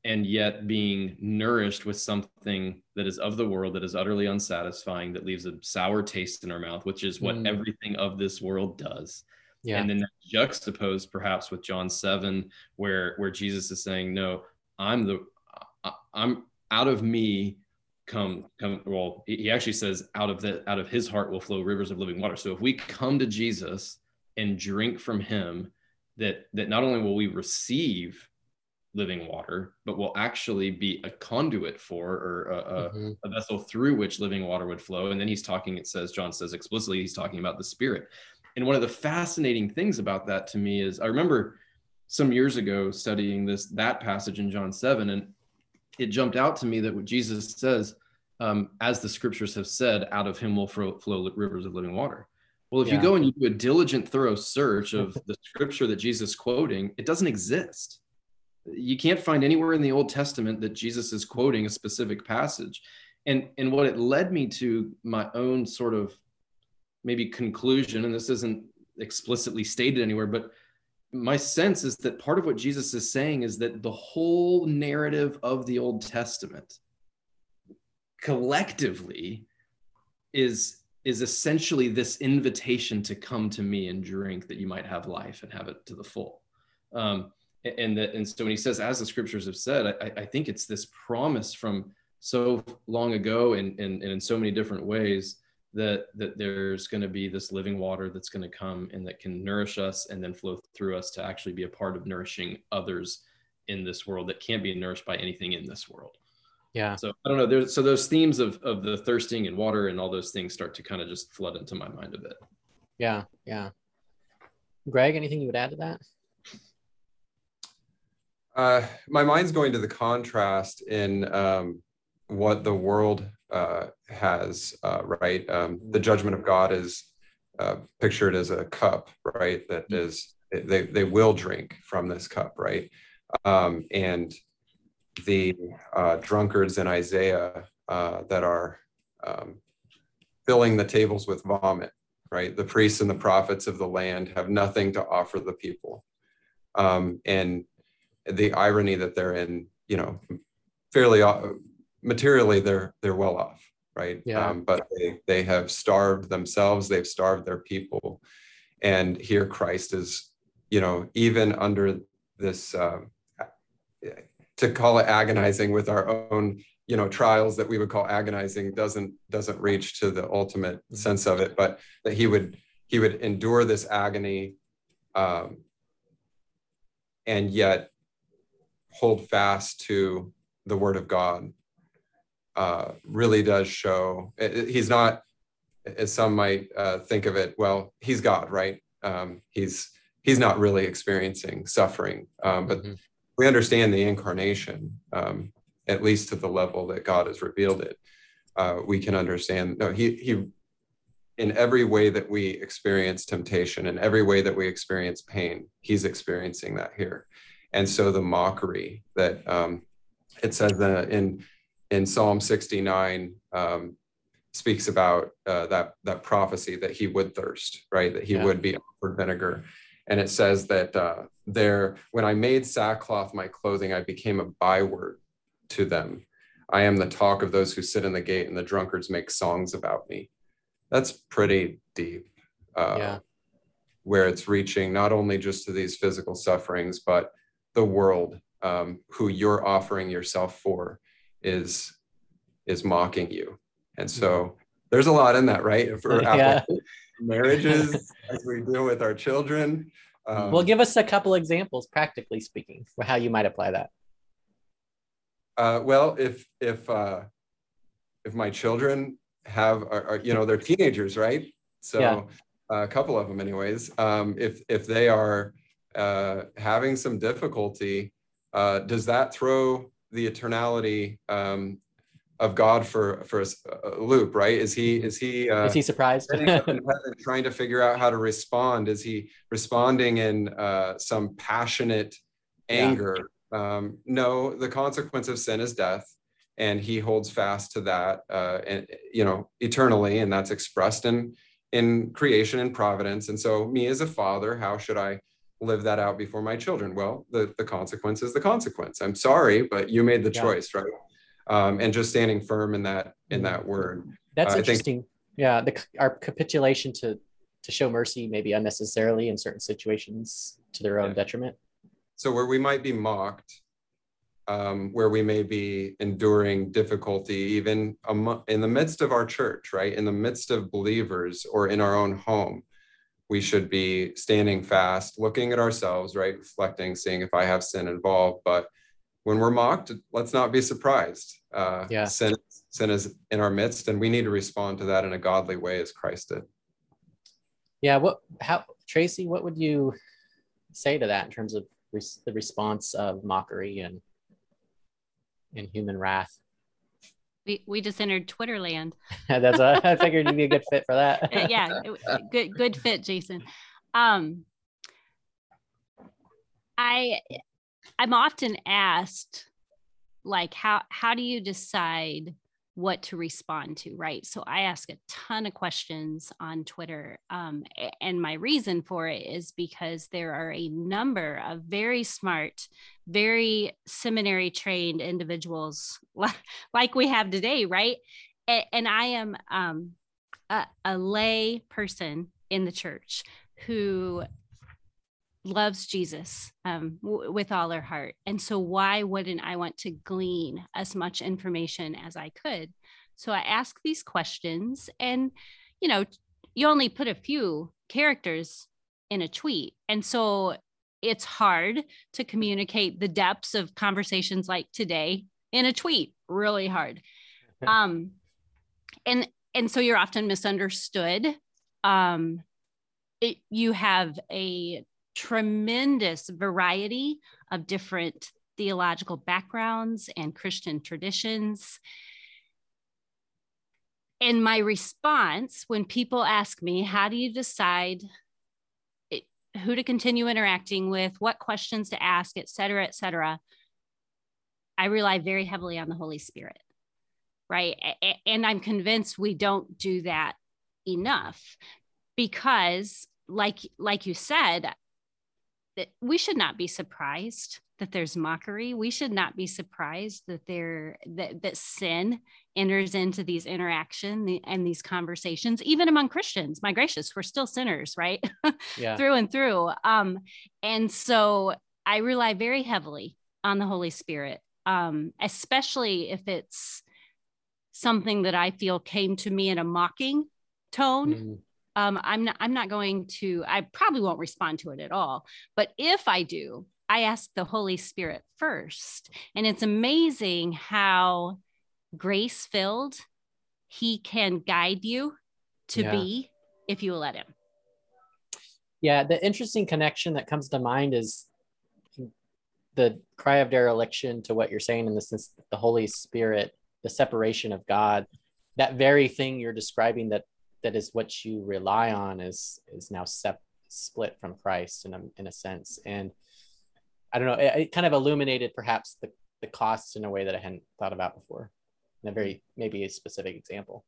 and yet being nourished with something that is of the world that is utterly unsatisfying that leaves a sour taste in our mouth which is what mm. everything of this world does yeah. and then juxtaposed perhaps with john 7 where where jesus is saying no i'm the i'm out of me come come well he actually says out of the out of his heart will flow rivers of living water so if we come to jesus and drink from him that that not only will we receive living water, but will actually be a conduit for or a, a, mm-hmm. a, vessel through which living water would flow. And then he's talking, it says, John says explicitly, he's talking about the spirit. And one of the fascinating things about that to me is I remember some years ago studying this, that passage in John 7, and it jumped out to me that what Jesus says, um, as the scriptures have said, out of him will flow, flow rivers of living water. Well, if yeah. you go and you do a diligent, thorough search of the scripture that Jesus is quoting, it doesn't exist you can't find anywhere in the Old Testament that Jesus is quoting a specific passage. And, and what it led me to my own sort of maybe conclusion, and this isn't explicitly stated anywhere, but my sense is that part of what Jesus is saying is that the whole narrative of the Old Testament collectively is is essentially this invitation to come to me and drink that you might have life and have it to the full. Um, and that and so when he says as the scriptures have said I, I think it's this promise from so long ago and, and, and in so many different ways that that there's going to be this living water that's going to come and that can nourish us and then flow through us to actually be a part of nourishing others in this world that can't be nourished by anything in this world. Yeah. So i don't know there's so those themes of of the thirsting and water and all those things start to kind of just flood into my mind a bit. Yeah yeah. Greg anything you would add to that? Uh, my mind's going to the contrast in um, what the world uh, has, uh, right? Um, the judgment of God is uh, pictured as a cup, right? That mm-hmm. they, they will drink from this cup, right? Um, and the uh, drunkards in Isaiah uh, that are um, filling the tables with vomit, right? The priests and the prophets of the land have nothing to offer the people. Um, and the irony that they're in, you know, fairly uh, materially they're they're well off, right? Yeah. Um, but they they have starved themselves, they've starved their people, and here Christ is, you know, even under this. Uh, to call it agonizing with our own you know trials that we would call agonizing doesn't doesn't reach to the ultimate mm-hmm. sense of it but that he would he would endure this agony um, and yet hold fast to the word of God uh, really does show it, he's not, as some might uh, think of it, well, he's God, right? Um, he's he's not really experiencing suffering, um, but mm-hmm. we understand the incarnation, um, at least to the level that God has revealed it. Uh, we can understand. No, he he. In every way that we experience temptation, in every way that we experience pain, he's experiencing that here and so the mockery that um, it says that in in Psalm 69 um, speaks about uh, that that prophecy that he would thirst, right? That he yeah. would be offered vinegar, and it says that uh, there, when I made sackcloth my clothing, I became a byword to them. I am the talk of those who sit in the gate, and the drunkards make songs about me. That's pretty deep. Uh, yeah. Where it's reaching not only just to these physical sufferings, but the world um, who you're offering yourself for is is mocking you and so mm-hmm. there's a lot in that right for yeah. marriages as we deal with our children um, well give us a couple examples practically speaking for how you might apply that uh, well if if uh, if my children have are, are, you know they're teenagers right so yeah. a couple of them anyways um, if if they are uh, having some difficulty, uh, does that throw the eternality um, of God for for a, a, loop? Right? Is he is he uh, is he surprised? trying to figure out how to respond. Is he responding in uh, some passionate anger? Yeah. Um, no, the consequence of sin is death, and he holds fast to that, uh, and you know, eternally, and that's expressed in in creation and providence. And so, me as a father, how should I? Live that out before my children. Well the, the consequence is the consequence. I'm sorry but you made the yeah. choice right? Um, and just standing firm in that in that word. That's uh, interesting. Think, yeah the our capitulation to to show mercy maybe unnecessarily in certain situations to their own yeah. detriment. So where we might be mocked um, where we may be enduring difficulty even in the midst of our church right? In the midst of believers or in our own home we should be standing fast, looking at ourselves, right? Reflecting, seeing if I have sin involved. But when we're mocked, let's not be surprised. Uh, yeah. Sin, sin is in our midst, and we need to respond to that in a godly way as Christ did. Yeah. What, how, Tracy, what would you say to that in terms of res- the response of mockery and, and human wrath? We, we just entered Twitter land. That's what I figured you'd be a good fit for that. Uh, yeah, good good fit, Jason. Um, I I'm often asked, like, how how do you decide what to respond to, right? So I ask a ton of questions on Twitter. Um, and my reason for it is because there are a number of very smart, very seminary trained individuals like we have today, right? And, I am, um, a, a lay person in the church who loves Jesus um, w- with all her heart. And so, why wouldn't I want to glean as much information as I could? So, I ask these questions, and you know, you only put a few characters in a tweet. And so, it's hard to communicate the depths of conversations like today in a tweet, really hard. um, and and so you're often misunderstood. Um, it, you have a tremendous variety of different theological backgrounds and Christian traditions. And my response when people ask me, how do you decide who to continue interacting with, what questions to ask, et cetera, et cetera, I rely very heavily on the Holy Spirit, right? And I'm convinced we don't do that enough because like like you said that we should not be surprised that there's mockery. We should not be surprised that there that, that sin enters into these interaction and these conversations even among christians. My gracious we're still sinners right? Yeah. through and through. Um and so i rely very heavily on the holy spirit um especially if it's something that i feel came to me in a mocking tone. Mm-hmm um, I'm not I'm not going to I probably won't respond to it at all. But if I do, I ask the Holy Spirit first. And it's amazing how grace filled he can guide you to yeah. be if you will let him. Yeah, the interesting connection that comes to mind is the cry of dereliction to what you're saying in the sense the Holy Spirit, the separation of God, that very thing you're describing that that is what you rely on is is now sep- split from Christ in a, in a sense. And I don't know, it, it, kind of illuminated perhaps the, the costs in a way that I hadn't thought about before. In a very maybe a specific example.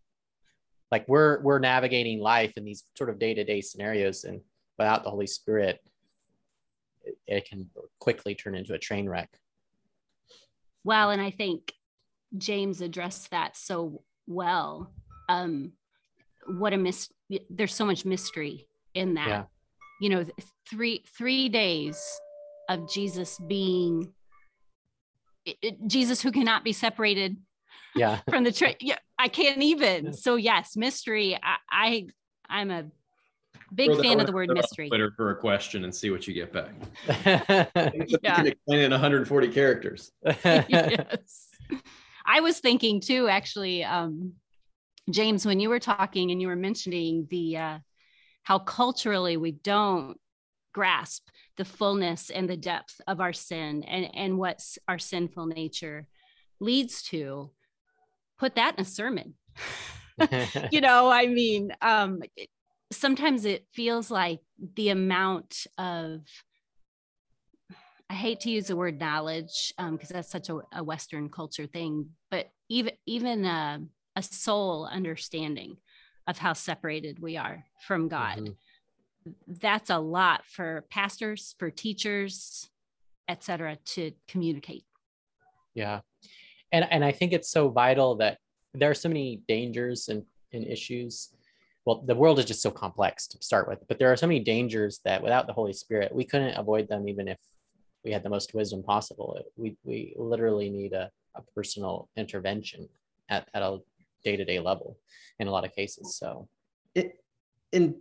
Like we're we're navigating life in these sort of day-to-day scenarios and without the Holy Spirit, it, it can quickly turn into a train wreck. Well, and I think James addressed that so well. Um, what a mis there's so much mystery in that. Yeah. you know three three days of jesus being it, it, jesus who cannot be separated yeah. from the tra- yeah i can't even. So yes mystery. I, I i'm a big fan of the word mystery. Twitter for a question and see what you get back. Yeah. you can explain it in 140 characters. Yes. I was thinking too actually um James, when you were talking and you were mentioning the uh, how culturally we don't grasp the fullness and the depth of our sin and, and what our sinful nature leads to, put that in a sermon. you know, I mean, um, sometimes it feels like the amount of I hate to use the word knowledge because um, that's such a, a, Western culture thing, but even even uh, a soul understanding of how separated we are from God. Mm-hmm. That's a lot for pastors, for teachers, etc., to communicate. Yeah. And and I think it's so vital that there are so many dangers and, and issues. Well, the world is just so complex to start with, but there are so many dangers that without the Holy Spirit, we couldn't avoid them even if we had the most wisdom possible. We we literally need a, a personal intervention at, at a day-to-day level in a lot of cases so. It and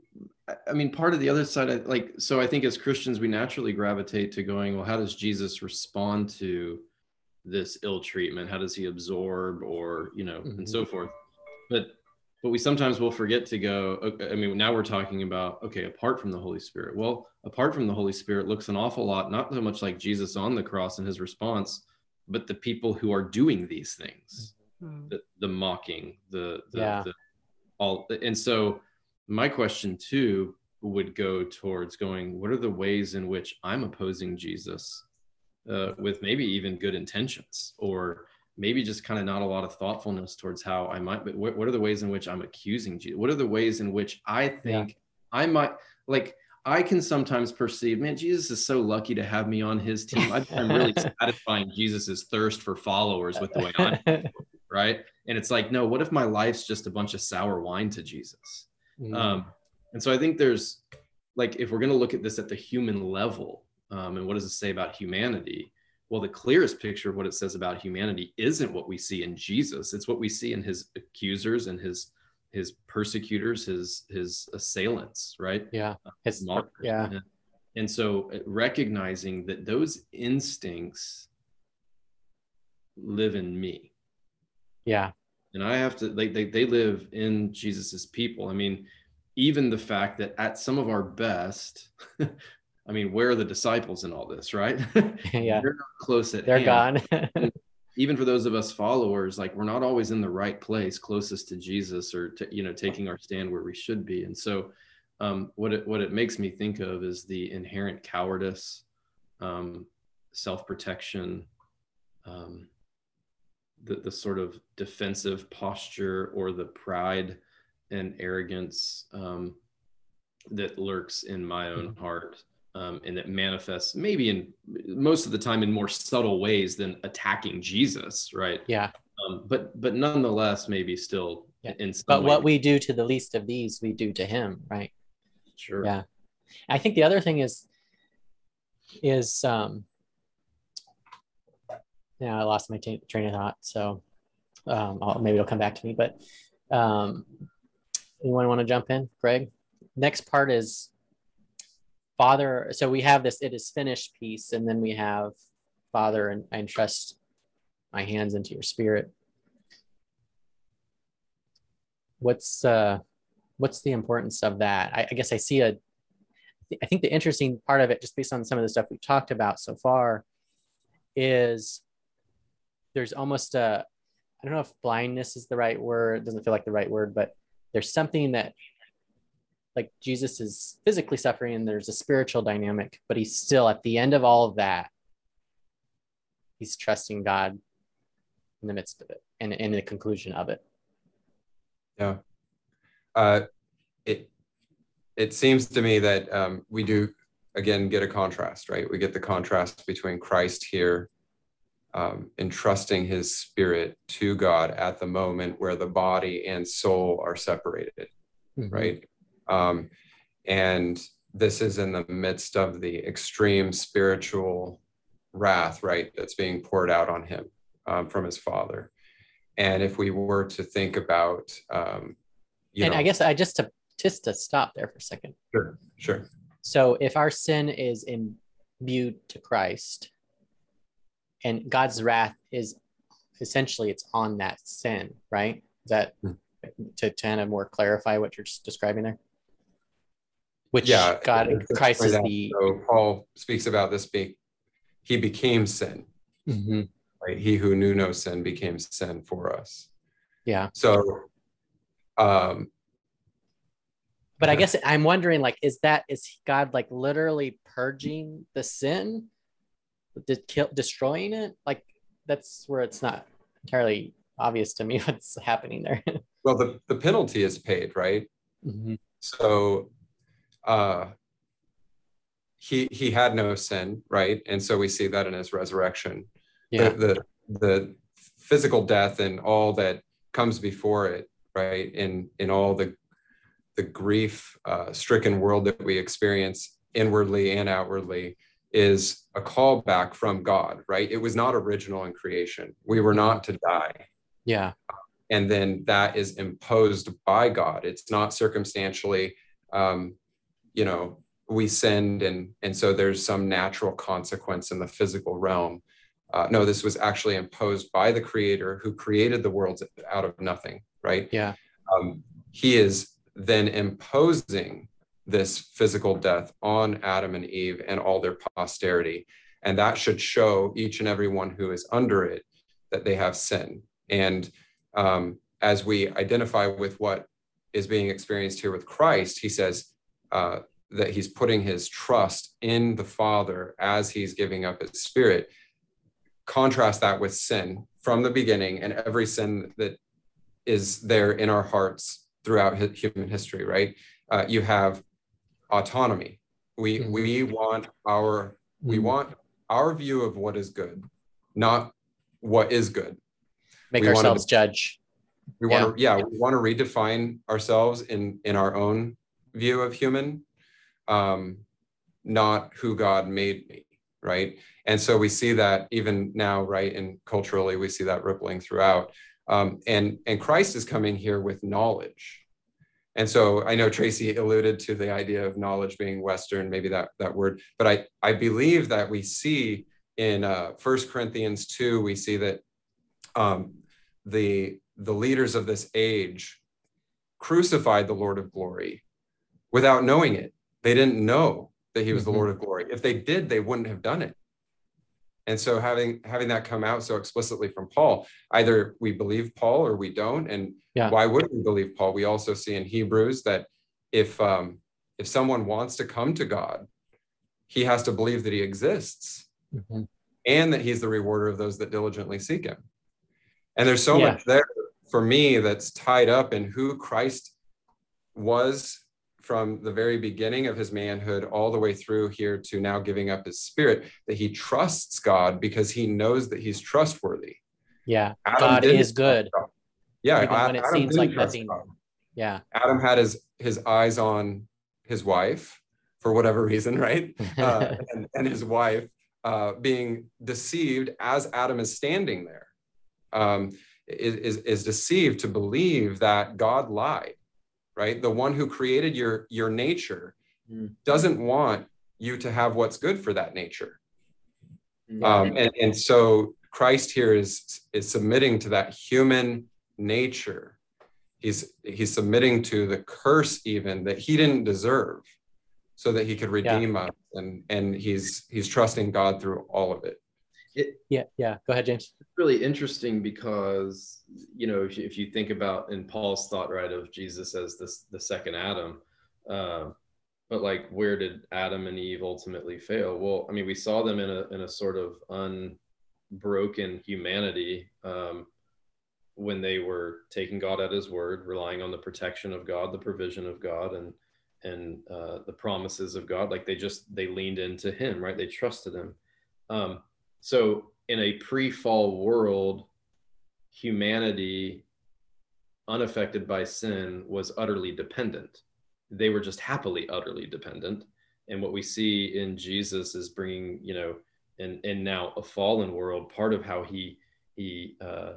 i mean part of the other side like so i think as christians we naturally gravitate to going well how does jesus respond to this ill treatment? How does he absorb or you know mm-hmm. and so forth? But but we sometimes will forget to go okay, i mean now we're talking about okay apart from the holy spirit. Well apart from the holy spirit looks an awful lot not so much like jesus on the cross and his response but the people who are doing these things mm. the, the, mocking, the, the, yeah. the all. And so my question too would go towards going, what are the ways in which I'm opposing Jesus uh, with maybe even good intentions or maybe just kind of not a lot of thoughtfulness towards how I might, but what, what are the ways in which I'm accusing Jesus? What are the ways in which I think yeah. I might like, I can sometimes perceive, man, Jesus is so lucky to have me on his team. I'm really satisfying Jesus's thirst for followers with the way I'm right? and it's like no what if my life's just a bunch of sour wine to jesus Mm. um, and so i think there's like if we're going to look at this at the human level um, and what does it say about humanity well the clearest picture of what it says about humanity isn't what we see in jesus it's what we see in his accusers and his his persecutors his his assailants right yeah. His, martyrs. yeah. And, and so uh, recognizing that those instincts live in me Yeah. and i have to like they, they live in jesus's people i mean even the fact that at some of our best i mean where are the disciples in all this right Yeah. they're not close at They're hand. gone. even for those of us followers like we're not always in the right place closest to jesus or to, you know taking our stand where we should be and so um, what it what it makes me think of is the inherent cowardice um, self-protection um, the, the sort of defensive posture or the pride and arrogance um, that lurks in my own heart um, and that manifests maybe in most of the time in more subtle ways than attacking Jesus, right? yeah. Um, but but nonetheless, maybe still Yeah. in some But way- what we do to the least of these, we do to him, right? sure Yeah. I think the other thing is, is, um, yeah, I lost my ta- train of thought. So, um, maybe it'll come back to me, but, um, anyone want to jump in? Greg? Next part is Father. So we have this, it is finished piece, and then we have Father, and I entrust my hands into your spirit. What's, uh, what's the importance of that? I, I guess I see a, I think the interesting part of it, just based on some of the stuff we've talked about so far, is there's almost a, I don't know if blindness is the right word, it doesn't feel like the right word, but there's something that like Jesus is physically suffering and there's a spiritual dynamic, but he's still at the end of all of that, he's trusting God in the midst of it and in the conclusion of it. Yeah. Uh, it it seems to me that um, we do again get a contrast, right? We get the contrast between Christ here um, entrusting his spirit to God at the moment where the body and soul are separated, right? Um, and this is in the midst of the extreme spiritual wrath, right? That's being poured out on him um, from his father. And if we were to think about, um, you and know, I guess I just to just to stop there for a second. sure, sure, So if our sin is imputed to Christ and God's wrath is essentially it's on that sin, right? Is that Hmm. to, to kind of more clarify what you're describing there? Which yeah. God Christ is the So Paul speaks about this being, he became sin, Mhm. right? He who knew no sin became sin for us. yeah. So, um, But I guess I'm wondering like is that is God like literally purging the sin? De- kill, destroying it? Like that's where it's not entirely obvious to me what's happening there. well, the, the penalty is paid, right? Mhm. So, uh, he he had no sin, right? And so we see that in his resurrection. Yeah. The, the the physical death and all that comes before it, right? In in all the the grief uh, stricken world that we experience inwardly and outwardly is a callback from God, right? It was not original in creation. We were not to die Yeah. and then that is imposed by God. It's not circumstantially, um, you know, we sinned and and so there's some natural consequence in the physical realm. Uh, no, this was actually imposed by the Creator who created the world out of nothing. Right? Yeah. Um, he is then imposing this physical death on Adam and Eve and all their posterity, and that should show each and every one who is under it that they have sin and um, as we identify with what is being experienced here with Christ, he says uh, that he's putting his trust in the Father as he's giving up his spirit. Contrast that with sin from the beginning and every sin that is there in our hearts throughout human history, right? Uh, you have autonomy. We Mhm. we want our we Mhm. want our view of what is good, not what is good make we ourselves to- judge. We want to, yeah, we want to redefine ourselves in in our own view of human, um, not who God made me, right? And so we see that even now, right? And culturally, we see that rippling throughout. Um, and and Christ is coming here with knowledge. And so I know Tracy alluded to the idea of knowledge being Western, maybe that that word, but I I believe that we see in uh, First Corinthians two, we see that um, the the leaders of this age crucified the Lord of glory without knowing it. They didn't know that he was mm-hmm. the Lord of glory. If they did, they wouldn't have done it. And so having having that come out so explicitly from Paul, either we believe Paul or we don't. And yeah. why would we believe Paul? We also see in Hebrews that if um, if someone wants to come to God, he has to believe that he exists mm-hmm. and that he's the rewarder of those that diligently seek him. And there's so yeah. much there for me that's tied up in who Christ was from the very beginning of his manhood all the way through here to now giving up his spirit that he trusts God because he knows that he's trustworthy. Yeah, Adam God is good. Yeah, Even when it Adam seems like nothing. God. Yeah, Adam had his his eyes on his wife for whatever reason, right? Uh, and, and, his wife uh, being deceived as Adam is standing there, um, is, is, is deceived to believe that God lied right? The one who created your your nature mm. doesn't want you to have what's good for that nature. Um, and, and so Christ here is is submitting to that human nature. He's he's submitting to the curse even that he didn't deserve so that he could redeem yeah. us and and he's he's trusting God through all of it. It, yeah, yeah. Go ahead, James. It's really interesting because you know if you, if you think about in Paul's thought right of Jesus as this the second Adam, uh, but like where did Adam and Eve ultimately fail? Well, I mean, we saw them in a in a sort of unbroken humanity um, when they were taking God at His word, relying on the protection of God, the provision of God, and and uh, the promises of God. Like they just they leaned into Him, right? They trusted Him. Um, so in a pre-fall world, humanity unaffected by sin was utterly dependent. They were just happily utterly dependent. And what we see in Jesus is bringing, you know, and and now a fallen world. Part of how he he uh,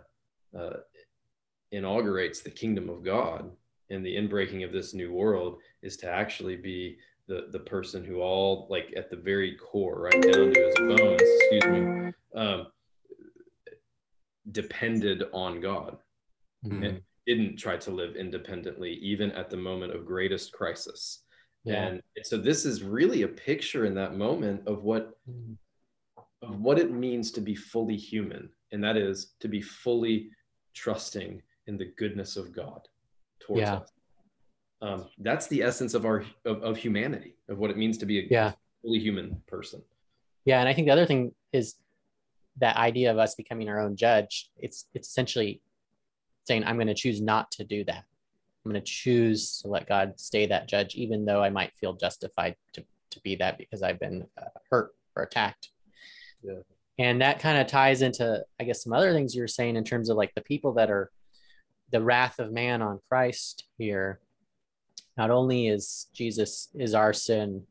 uh, inaugurates the kingdom of God and the inbreaking of this new world is to actually be the the person who all like at the very core, right down to his bones, excuse me, um, depended on God mm-hmm. and didn't try to live independently, even at the moment of greatest crisis. Yeah. And so this is really a picture in that moment of what mm-hmm. of what it means to be fully human, and that is to be fully trusting in the goodness of God towards yeah. us um, that's the essence of our of, of, humanity of what it means to be a yeah. fully human person yeah and i think the other thing is that idea of us becoming our own judge it's it's essentially saying i'm going to choose not to do that i'm going to choose to let god stay that judge even though i might feel justified to, to be that because i've been uh, hurt or attacked yeah. and that kind of ties into i guess some other things you're saying in terms of like the people that are the wrath of man on christ here not only is Jesus is our sin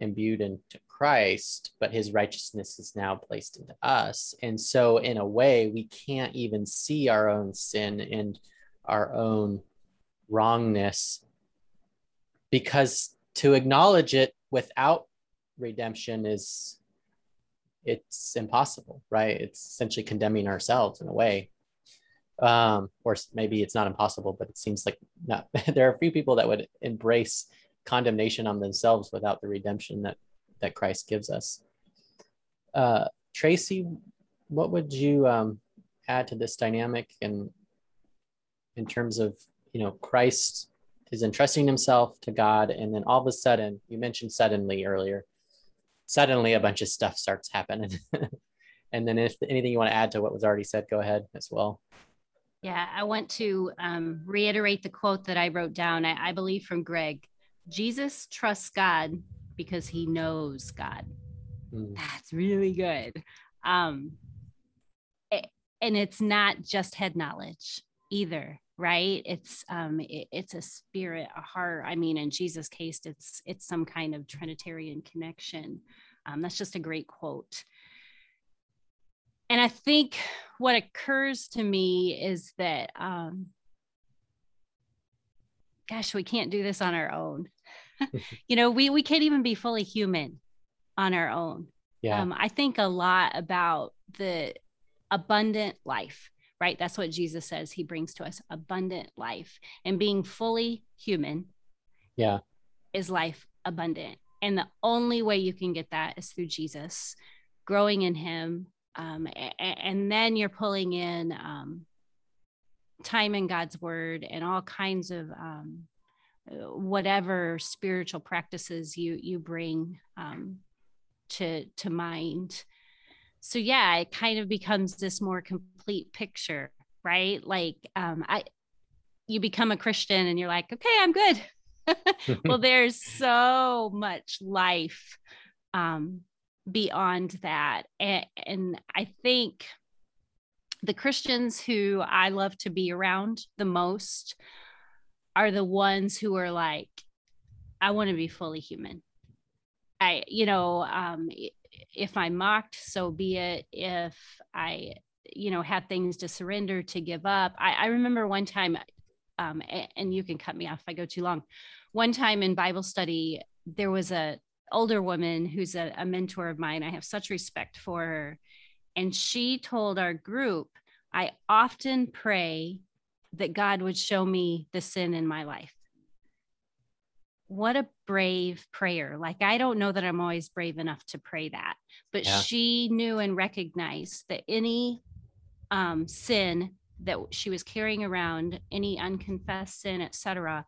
imputed into Christ, but his righteousness is now placed into us. And so in a way, we can't even see our own sin and our own wrongness because to acknowledge it without redemption is it's impossible, right? It's essentially condemning ourselves in a way um, or maybe it's not impossible, but it seems like not. there are a few people that would embrace condemnation on themselves without the redemption that that Christ gives us. Uh, Tracy, what would you um, add to this dynamic and in, in terms of you know Christ is entrusting himself to God, and then all of a sudden, you mentioned suddenly earlier, suddenly a bunch of stuff starts happening. and then if anything you want to add to what was already said, go ahead as well. Yeah, I want to um, reiterate the quote that I wrote down, I, I believe from Greg Jesus trusts God because he knows God. Mm. That's really good. Um, it, and it's not just head knowledge. either right it's um it, it's a spirit a heart i mean in jesus case it's it's some kind of trinitarian connection um, that's just a great quote and i think what occurs to me is that um gosh we can't do this on our own you know we we can't even be fully human on our own yeah um, i think a lot about the abundant life right? That's what Jesus says he brings to us abundant life. And being fully human yeah is life abundant. And the only way you can get that is through Jesus, growing in him. Um, and then you're pulling in um, time in God's word and all kinds of um, whatever spiritual practices you you bring um, to to mind. So yeah it kind of becomes this more complete picture right? Like um i you become a christian and you're like okay i'm good. Well there's so much life um beyond that and, and i think the christians who i love to be around the most are the ones who are like i want to be fully human i you know um if I mocked, so be it. If I, you know, had things to surrender, to give up. I, I remember one time, um, and you can cut me off if I go too long. One time in Bible study, there was a older woman who's a, a mentor of mine. I have such respect for her. And she told our group, I often pray that God would show me the sin in my life what a brave prayer. Like, I don't know that I'm always brave enough to pray that, but yeah. she knew and recognized that any um, sin that she was carrying around, any unconfessed sin, etc.,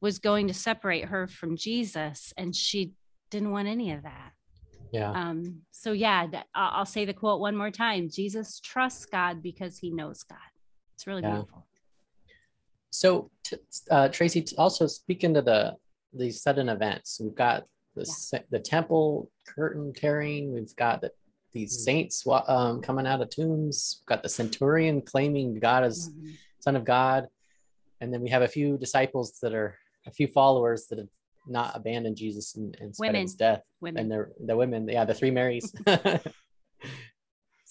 was going to separate her from Jesus. And she didn't want any of that. Yeah. Um, so, yeah, I'll say the quote one more time Jesus trusts God because he knows God. It's really yeah. beautiful. So, uh, Tracy, also speaking to the these sudden events. We've got the yeah. the temple curtain tearing. We've got the, these mm-hmm. saints um, coming out of tombs. We've got the centurion claiming God as mm-hmm. Son of God, and then we have a few disciples that are a few followers that have not abandon Jesus and, spite women. his death. Women. And they're the women, yeah, the three Marys.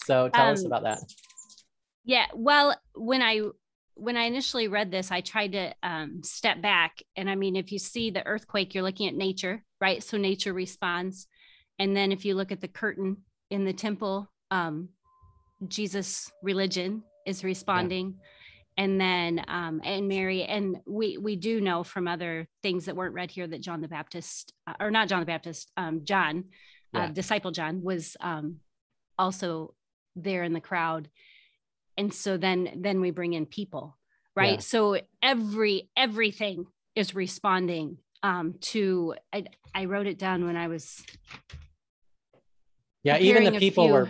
so tell um, us about that. Yeah, well, when I when I initially read this, I tried to um, step back. And I mean, if you see the earthquake, you're looking at nature, right? So nature responds. And then if you look at the curtain in the temple, um, Jesus' religion is responding. Yeah. And then, um, and Mary, and we we do know from other things that weren't read here that John the Baptist, uh, or not John the Baptist, um, John, uh, yeah. uh, disciple John, was um, also there in the crowd and so then then we bring in people right yeah. so every everything is responding um to I, I wrote it down when i was yeah even the people few... were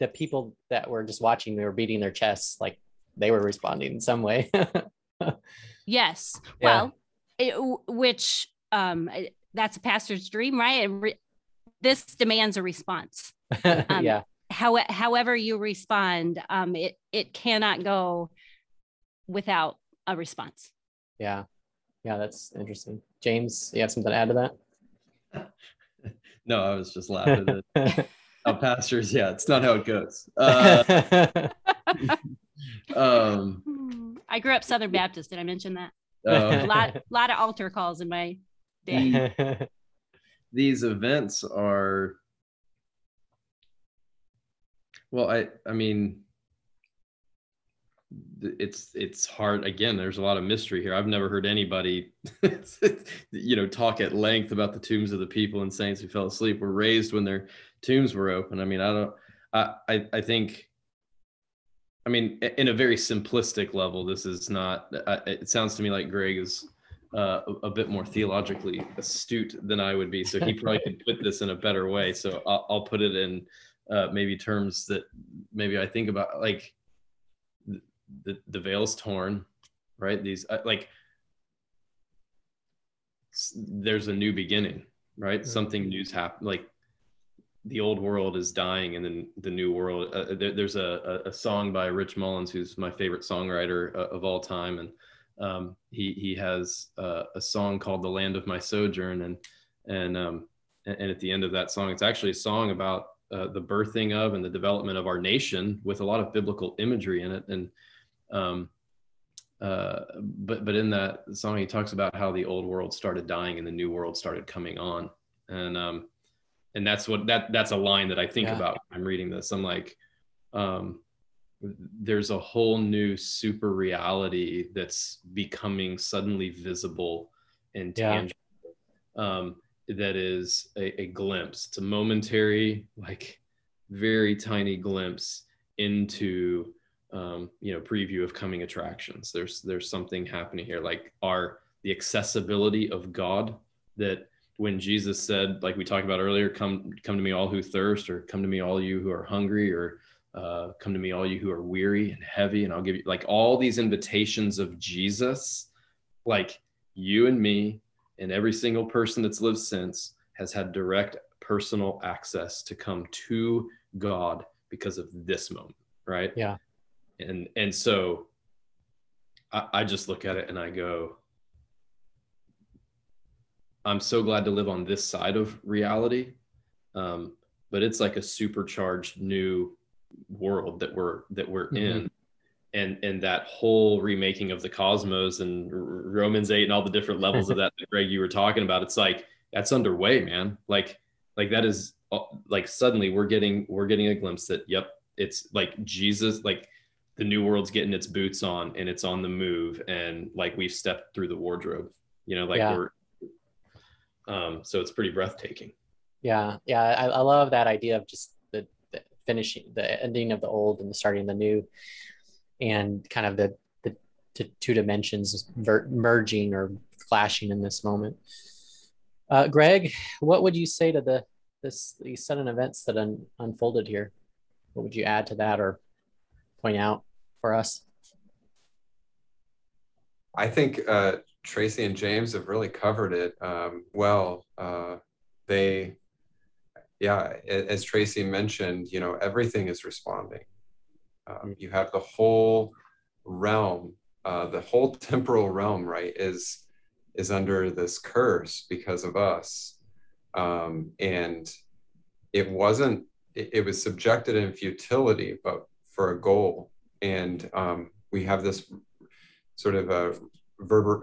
the people that were just watching they were beating their chests like they were responding in some way yes yeah. well it, which um that's a pastor's dream right re- this demands a response um, yeah how, however you respond, um, it it cannot go without a response. Yeah, yeah, that's interesting. James, you have something to add to that? no, I was just laughing at how pastors. Yeah, it's not how it goes. Uh, um, I grew up Southern Baptist. Did I mention that? Uh, a lot, lot of altar calls in my day. These events are well, I I mean it's it's hard again there's a lot of mystery here i've never heard anybody you know talk at length about the tombs of the people and saints who fell asleep were raised when their tombs were open i mean i don't i i, I think i mean in a very simplistic level this is not it sounds to me like greg is uh, a, a, bit more theologically astute than i would be so he probably could put this in a better way so I'll, I'll put it in uh, maybe terms that maybe I think about like the the veil's torn, right? These uh, like there's a new beginning, right? Mm-hmm. Something new's happened. Like the old world is dying and then the new world. Uh, there, there's a, a, song by Rich Mullins, who's my favorite songwriter uh, of all time, and um, he he has uh, a song called "The Land of My Sojourn," and and um, and at the end of that song, it's actually a song about uh, the birthing of and the development of our nation with a lot of biblical imagery in it, and um, uh, but but in that song, he talks about how the old world started dying and the new world started coming on, and um, and that's what that that's a line that I think yeah. about when I'm reading this. I'm like, um, there's a whole new super reality that's becoming suddenly visible and tangible. Yeah. Um, that is a, a glimpse. It's a momentary, like very tiny glimpse into um, you know preview of coming attractions. There's there's something happening here, like our the accessibility of God that when Jesus said, like we talked about earlier, come come to me all who thirst, or come to me all you who are hungry, or uh, come to me all you who are weary and heavy, and I'll give you like all these invitations of Jesus, like you and me and every single person that's lived since has had direct personal access to come to God because of this moment, right? Yeah. And and so I, I just look at it and I go, I'm so glad to live on this side of reality. Um, but it's like a supercharged new world that we're that we're mm-hmm. in and and that whole remaking of the cosmos and romans 8 and all the different levels of that, that greg you were talking about it's like that's underway man like like that is uh, like suddenly we're getting we're getting a glimpse that yep it's like jesus like the new world's getting its boots on and it's on the move and like we've stepped through the wardrobe you know like yeah. we're um, so it's pretty breathtaking. Yeah, yeah, I, I love that idea of just the, the, finishing, the ending of the old and the starting of the new, and kind of the the, the two dimensions ver- merging or clashing in this moment. Uh, Greg, what would you say to the this these sudden events that un, unfolded here? What would you add to that or point out for us? I think uh, Tracy and James have really covered it um, well. Uh, they, yeah, as Tracy mentioned, you know, everything is responding. Um, you have the whole realm, uh, the whole temporal realm, right, is is under this curse because of us, um, and it wasn't. It, it, was subjected in futility, but for a goal. And um, we have this sort of a verber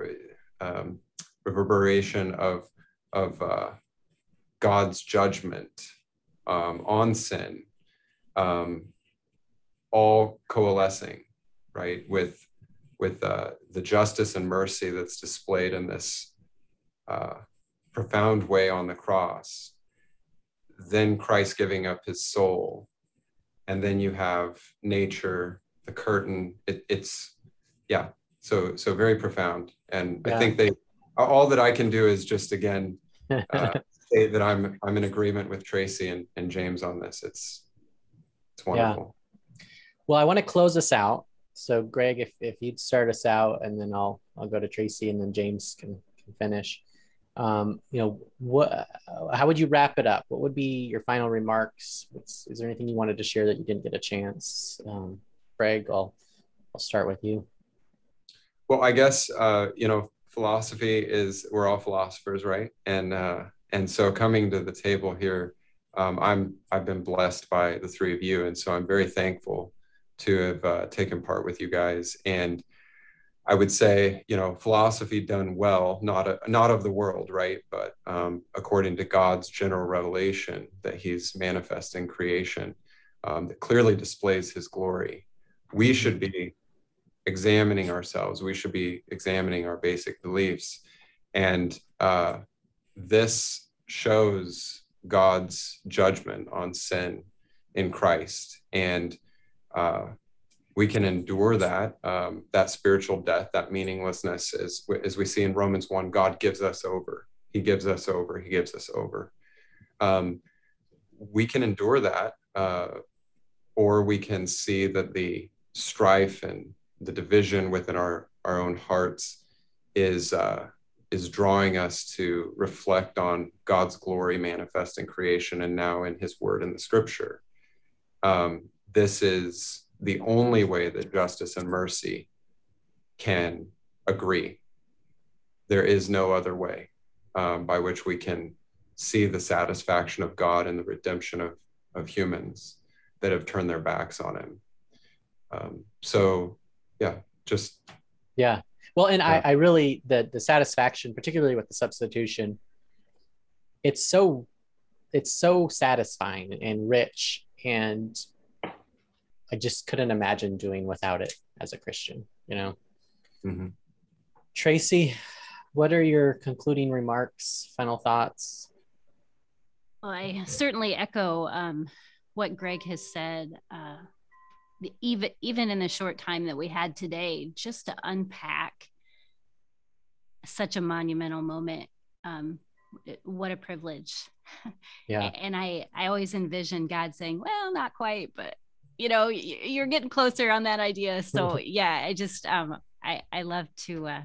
um, reverberation of of uh, God's judgment um, on sin, um, all coalescing, right, with with uh, the justice and mercy that's displayed in this uh, profound way on the cross. Then Christ giving up his soul, and then you have nature, the curtain. It, it's yeah, so so very profound. And yeah. i think they all that i can do is just again uh, say that i'm i'm in agreement with tracy and, and james on this. It's it's wonderful. Yeah. well i want to close this out. So greg if, if you'd start us out and then i'll i'll go to tracy and then james can, can finish. Um, you know what how would you wrap it up? What would be your final remarks? What's, is there anything you wanted to share that you didn't get a chance? Um, greg i'll i'll start with you well, I guess uh, you know philosophy is we're all philosophers, right? And uh, and so coming to the table here, um, I'm I've been blessed by the three of you, and so I'm very thankful to have uh, taken part with you guys. And I would say, you know, philosophy done well, not a, not of the world, right? But um, according to God's general revelation that He's manifesting creation, um, that clearly displays His glory. We should be examining ourselves. We should be examining our basic beliefs. And uh, this shows God's judgment on sin in Christ. And uh, we can endure that, um, that spiritual death, that meaninglessness, as, as we see in Romans 1, God gives us over. He gives us over. He gives us over. Um, we can endure that, uh, or we can see that the strife and the division within our our own hearts is uh, is drawing us to reflect on God's glory manifest in creation and now in his word in the scripture. Um, this is the only way that justice and mercy can agree. There is no other way um, by which we can see the satisfaction of God and the redemption of, of humans that have turned their backs on him. Um, so, yeah, just. Yeah. Well, and yeah. I, I really, the, the satisfaction, particularly with the substitution, it's so, it's so satisfying and rich. And I just couldn't imagine doing without it as a Christian, you know? Mm-hmm. Tracy, what are your concluding remarks, final thoughts? Well, I certainly echo um, what Greg has said. Uh, even even in the short time that we had today, just to unpack such a monumental moment. Um, what a privilege. Yeah. and I I always envision God saying, "Well, not quite, but you know, you're getting closer on that idea." So yeah, I just um I I love to uh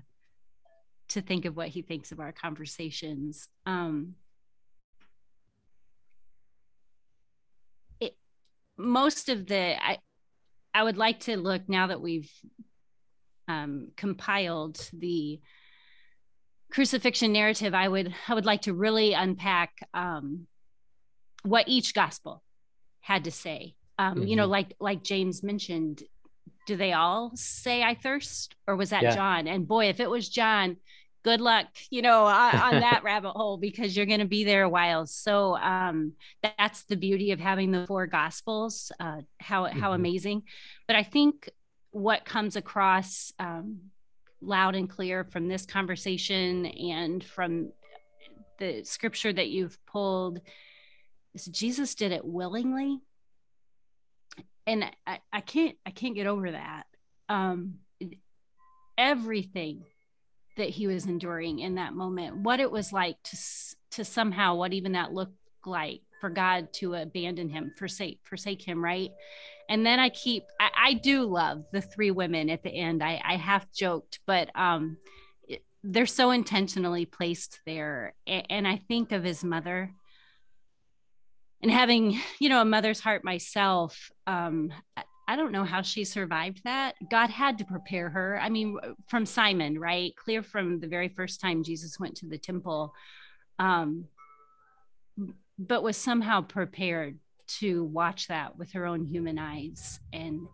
to think of what he thinks of our conversations. Um most of the I I would like to look now that we've um, compiled the crucifixion narrative. I would I would like to really unpack um, what each gospel had to say. Um, mm-hmm. You know, mm-hmm. like like James mentioned, do they all say I thirst, or was that yeah. John? And boy, if it was John, good luck, you know, on, that rabbit hole because you're going to be there a while. So um, that's the beauty of having the four gospels. Uh, how how mm-hmm. amazing! But I think what comes across um, loud and clear from this conversation and from the scripture that you've pulled is Jesus did it willingly, and I, I can't I can't get over that. Um, everything that he was enduring in that moment what it was like to to somehow what even that looked like for god to abandon him forsake forsake him right? And then i keep i, I do love the three women at the end. I i half joked but um they're so intentionally placed there. And i think of his mother and having you know a mother's heart myself um I don't know how she survived that. God had to prepare her. I mean, from Simon, right? Clear from the very first time Jesus went to the temple, um, but was somehow prepared to watch that with her own human eyes, and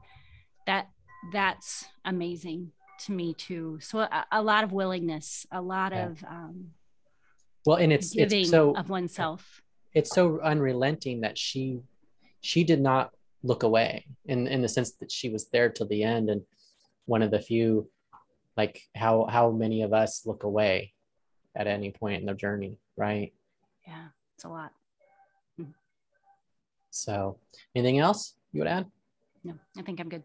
that that's amazing to me too. So a, a lot of willingness, a lot yeah. of um, well, and it's giving it's so of oneself. It's so unrelenting that she she did not look away in in the sense that she was there till the end and one of the few like how how many of us look away at any point in their journey right? Yeah it's a lot. Hmm. so anything else you would add? No i think i'm good.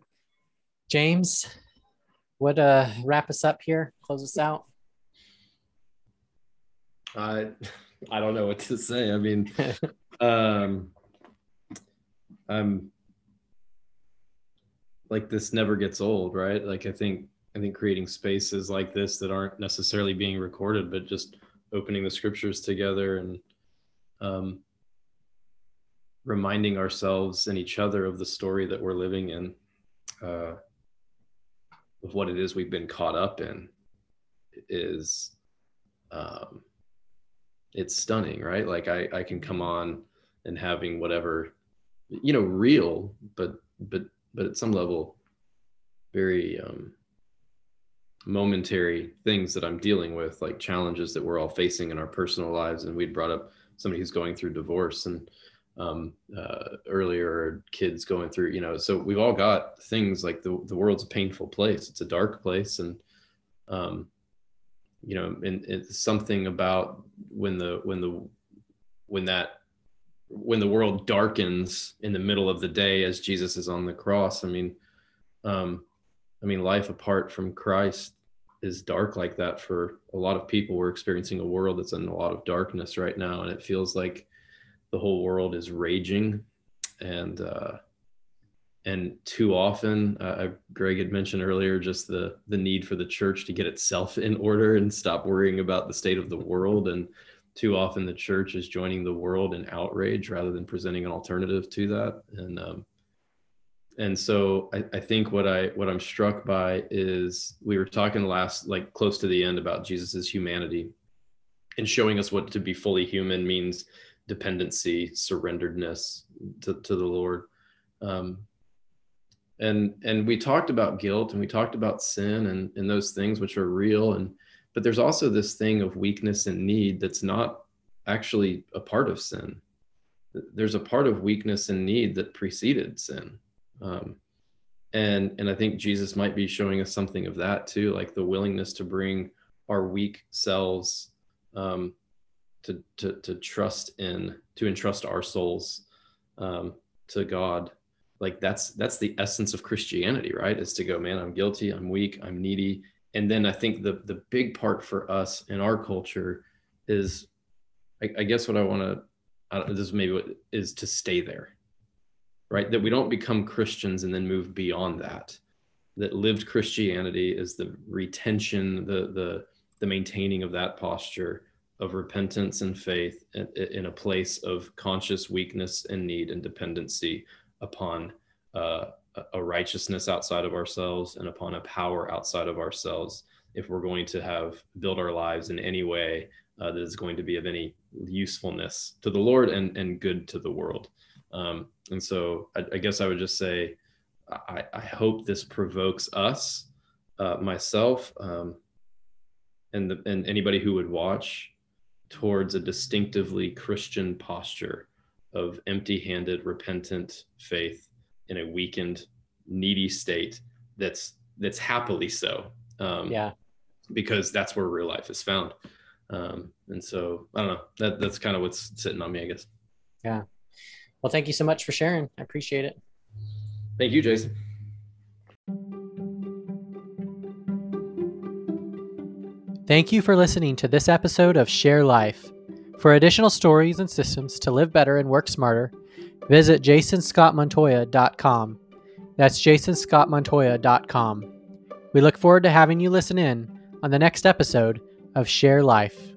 James what uh wrap us up here close us out? I i don't know what to say. I mean um i'm like this never gets old, right? Like I think I think creating spaces like this that aren't necessarily being recorded, but just opening the scriptures together and um, reminding ourselves and each other of the story that we're living in, uh, of what it is we've been caught up in, is um, it's stunning, right? Like I I can come on and having whatever you know real, but but but at some level, very um, momentary things that I'm dealing with, like challenges that we're all facing in our personal lives. And we'd brought up somebody who's going through divorce and um, uh, earlier kids going through, you know, so we've all got things like the, the world's a painful place. It's a dark place. And, um, you know, and it's something about when the, when the, when that when the world darkens in the middle of the day as Jesus is on the cross. I mean, um, I mean, life apart from Christ is dark like that for a lot of people. We're experiencing a world that's in a lot of darkness right now, and it feels like the whole world is raging, and uh, and too often, uh, Greg had mentioned earlier, just the the need for the church to get itself in order and stop worrying about the state of the world. And too often, the church is joining the world in outrage rather than presenting an alternative to that. And um, and so I, I, think what I what I'm struck by is we were talking last like close to the end about Jesus's humanity and showing us what to be fully human means dependency, surrenderedness to, to the Lord. Um, and and we talked about guilt and we talked about sin and, and those things which are real and but there's also this thing of weakness and need that's not actually a part of sin. There's a part of weakness and need that preceded sin. Um, and and i think jesus might be showing us something of that too like the willingness to bring our weak selves um, to, to to trust in to entrust our souls um, to god. Like that's that's the essence of christianity right? Is to go man i'm guilty i'm weak i'm needy and then i think the the big part for us in our culture is i, I guess what i want to this is maybe what is to stay there right? That we don't become christians and then move beyond that. That lived christianity is the retention the the the maintaining of that posture of repentance and faith in, in a place of conscious weakness and need and dependency upon uh, a righteousness outside of ourselves and upon a power outside of ourselves if we're going to have build our lives in any way uh, that is going to be of any usefulness to the Lord and, and good to the world. Um, and so I, I, guess I would just say, I, I hope this provokes us, uh, myself, um, and, the, and anybody who would watch towards a distinctively Christian posture of empty handed, repentant faith in a weakened, needy state that's that's happily so. Um, yeah. Because that's where real life is found. Um, and so I don't know. That that's kind of what's sitting on me, I guess. Yeah. Well, thank you so much for sharing. I appreciate it. Thank you, Jason. Thank you for listening to this episode of Share Life. For additional stories and systems to live better and work smarter, visit jasonscottmontoya.com. That's jasonscottmontoya.com. We look forward to having you listen in on the next episode of Share Life.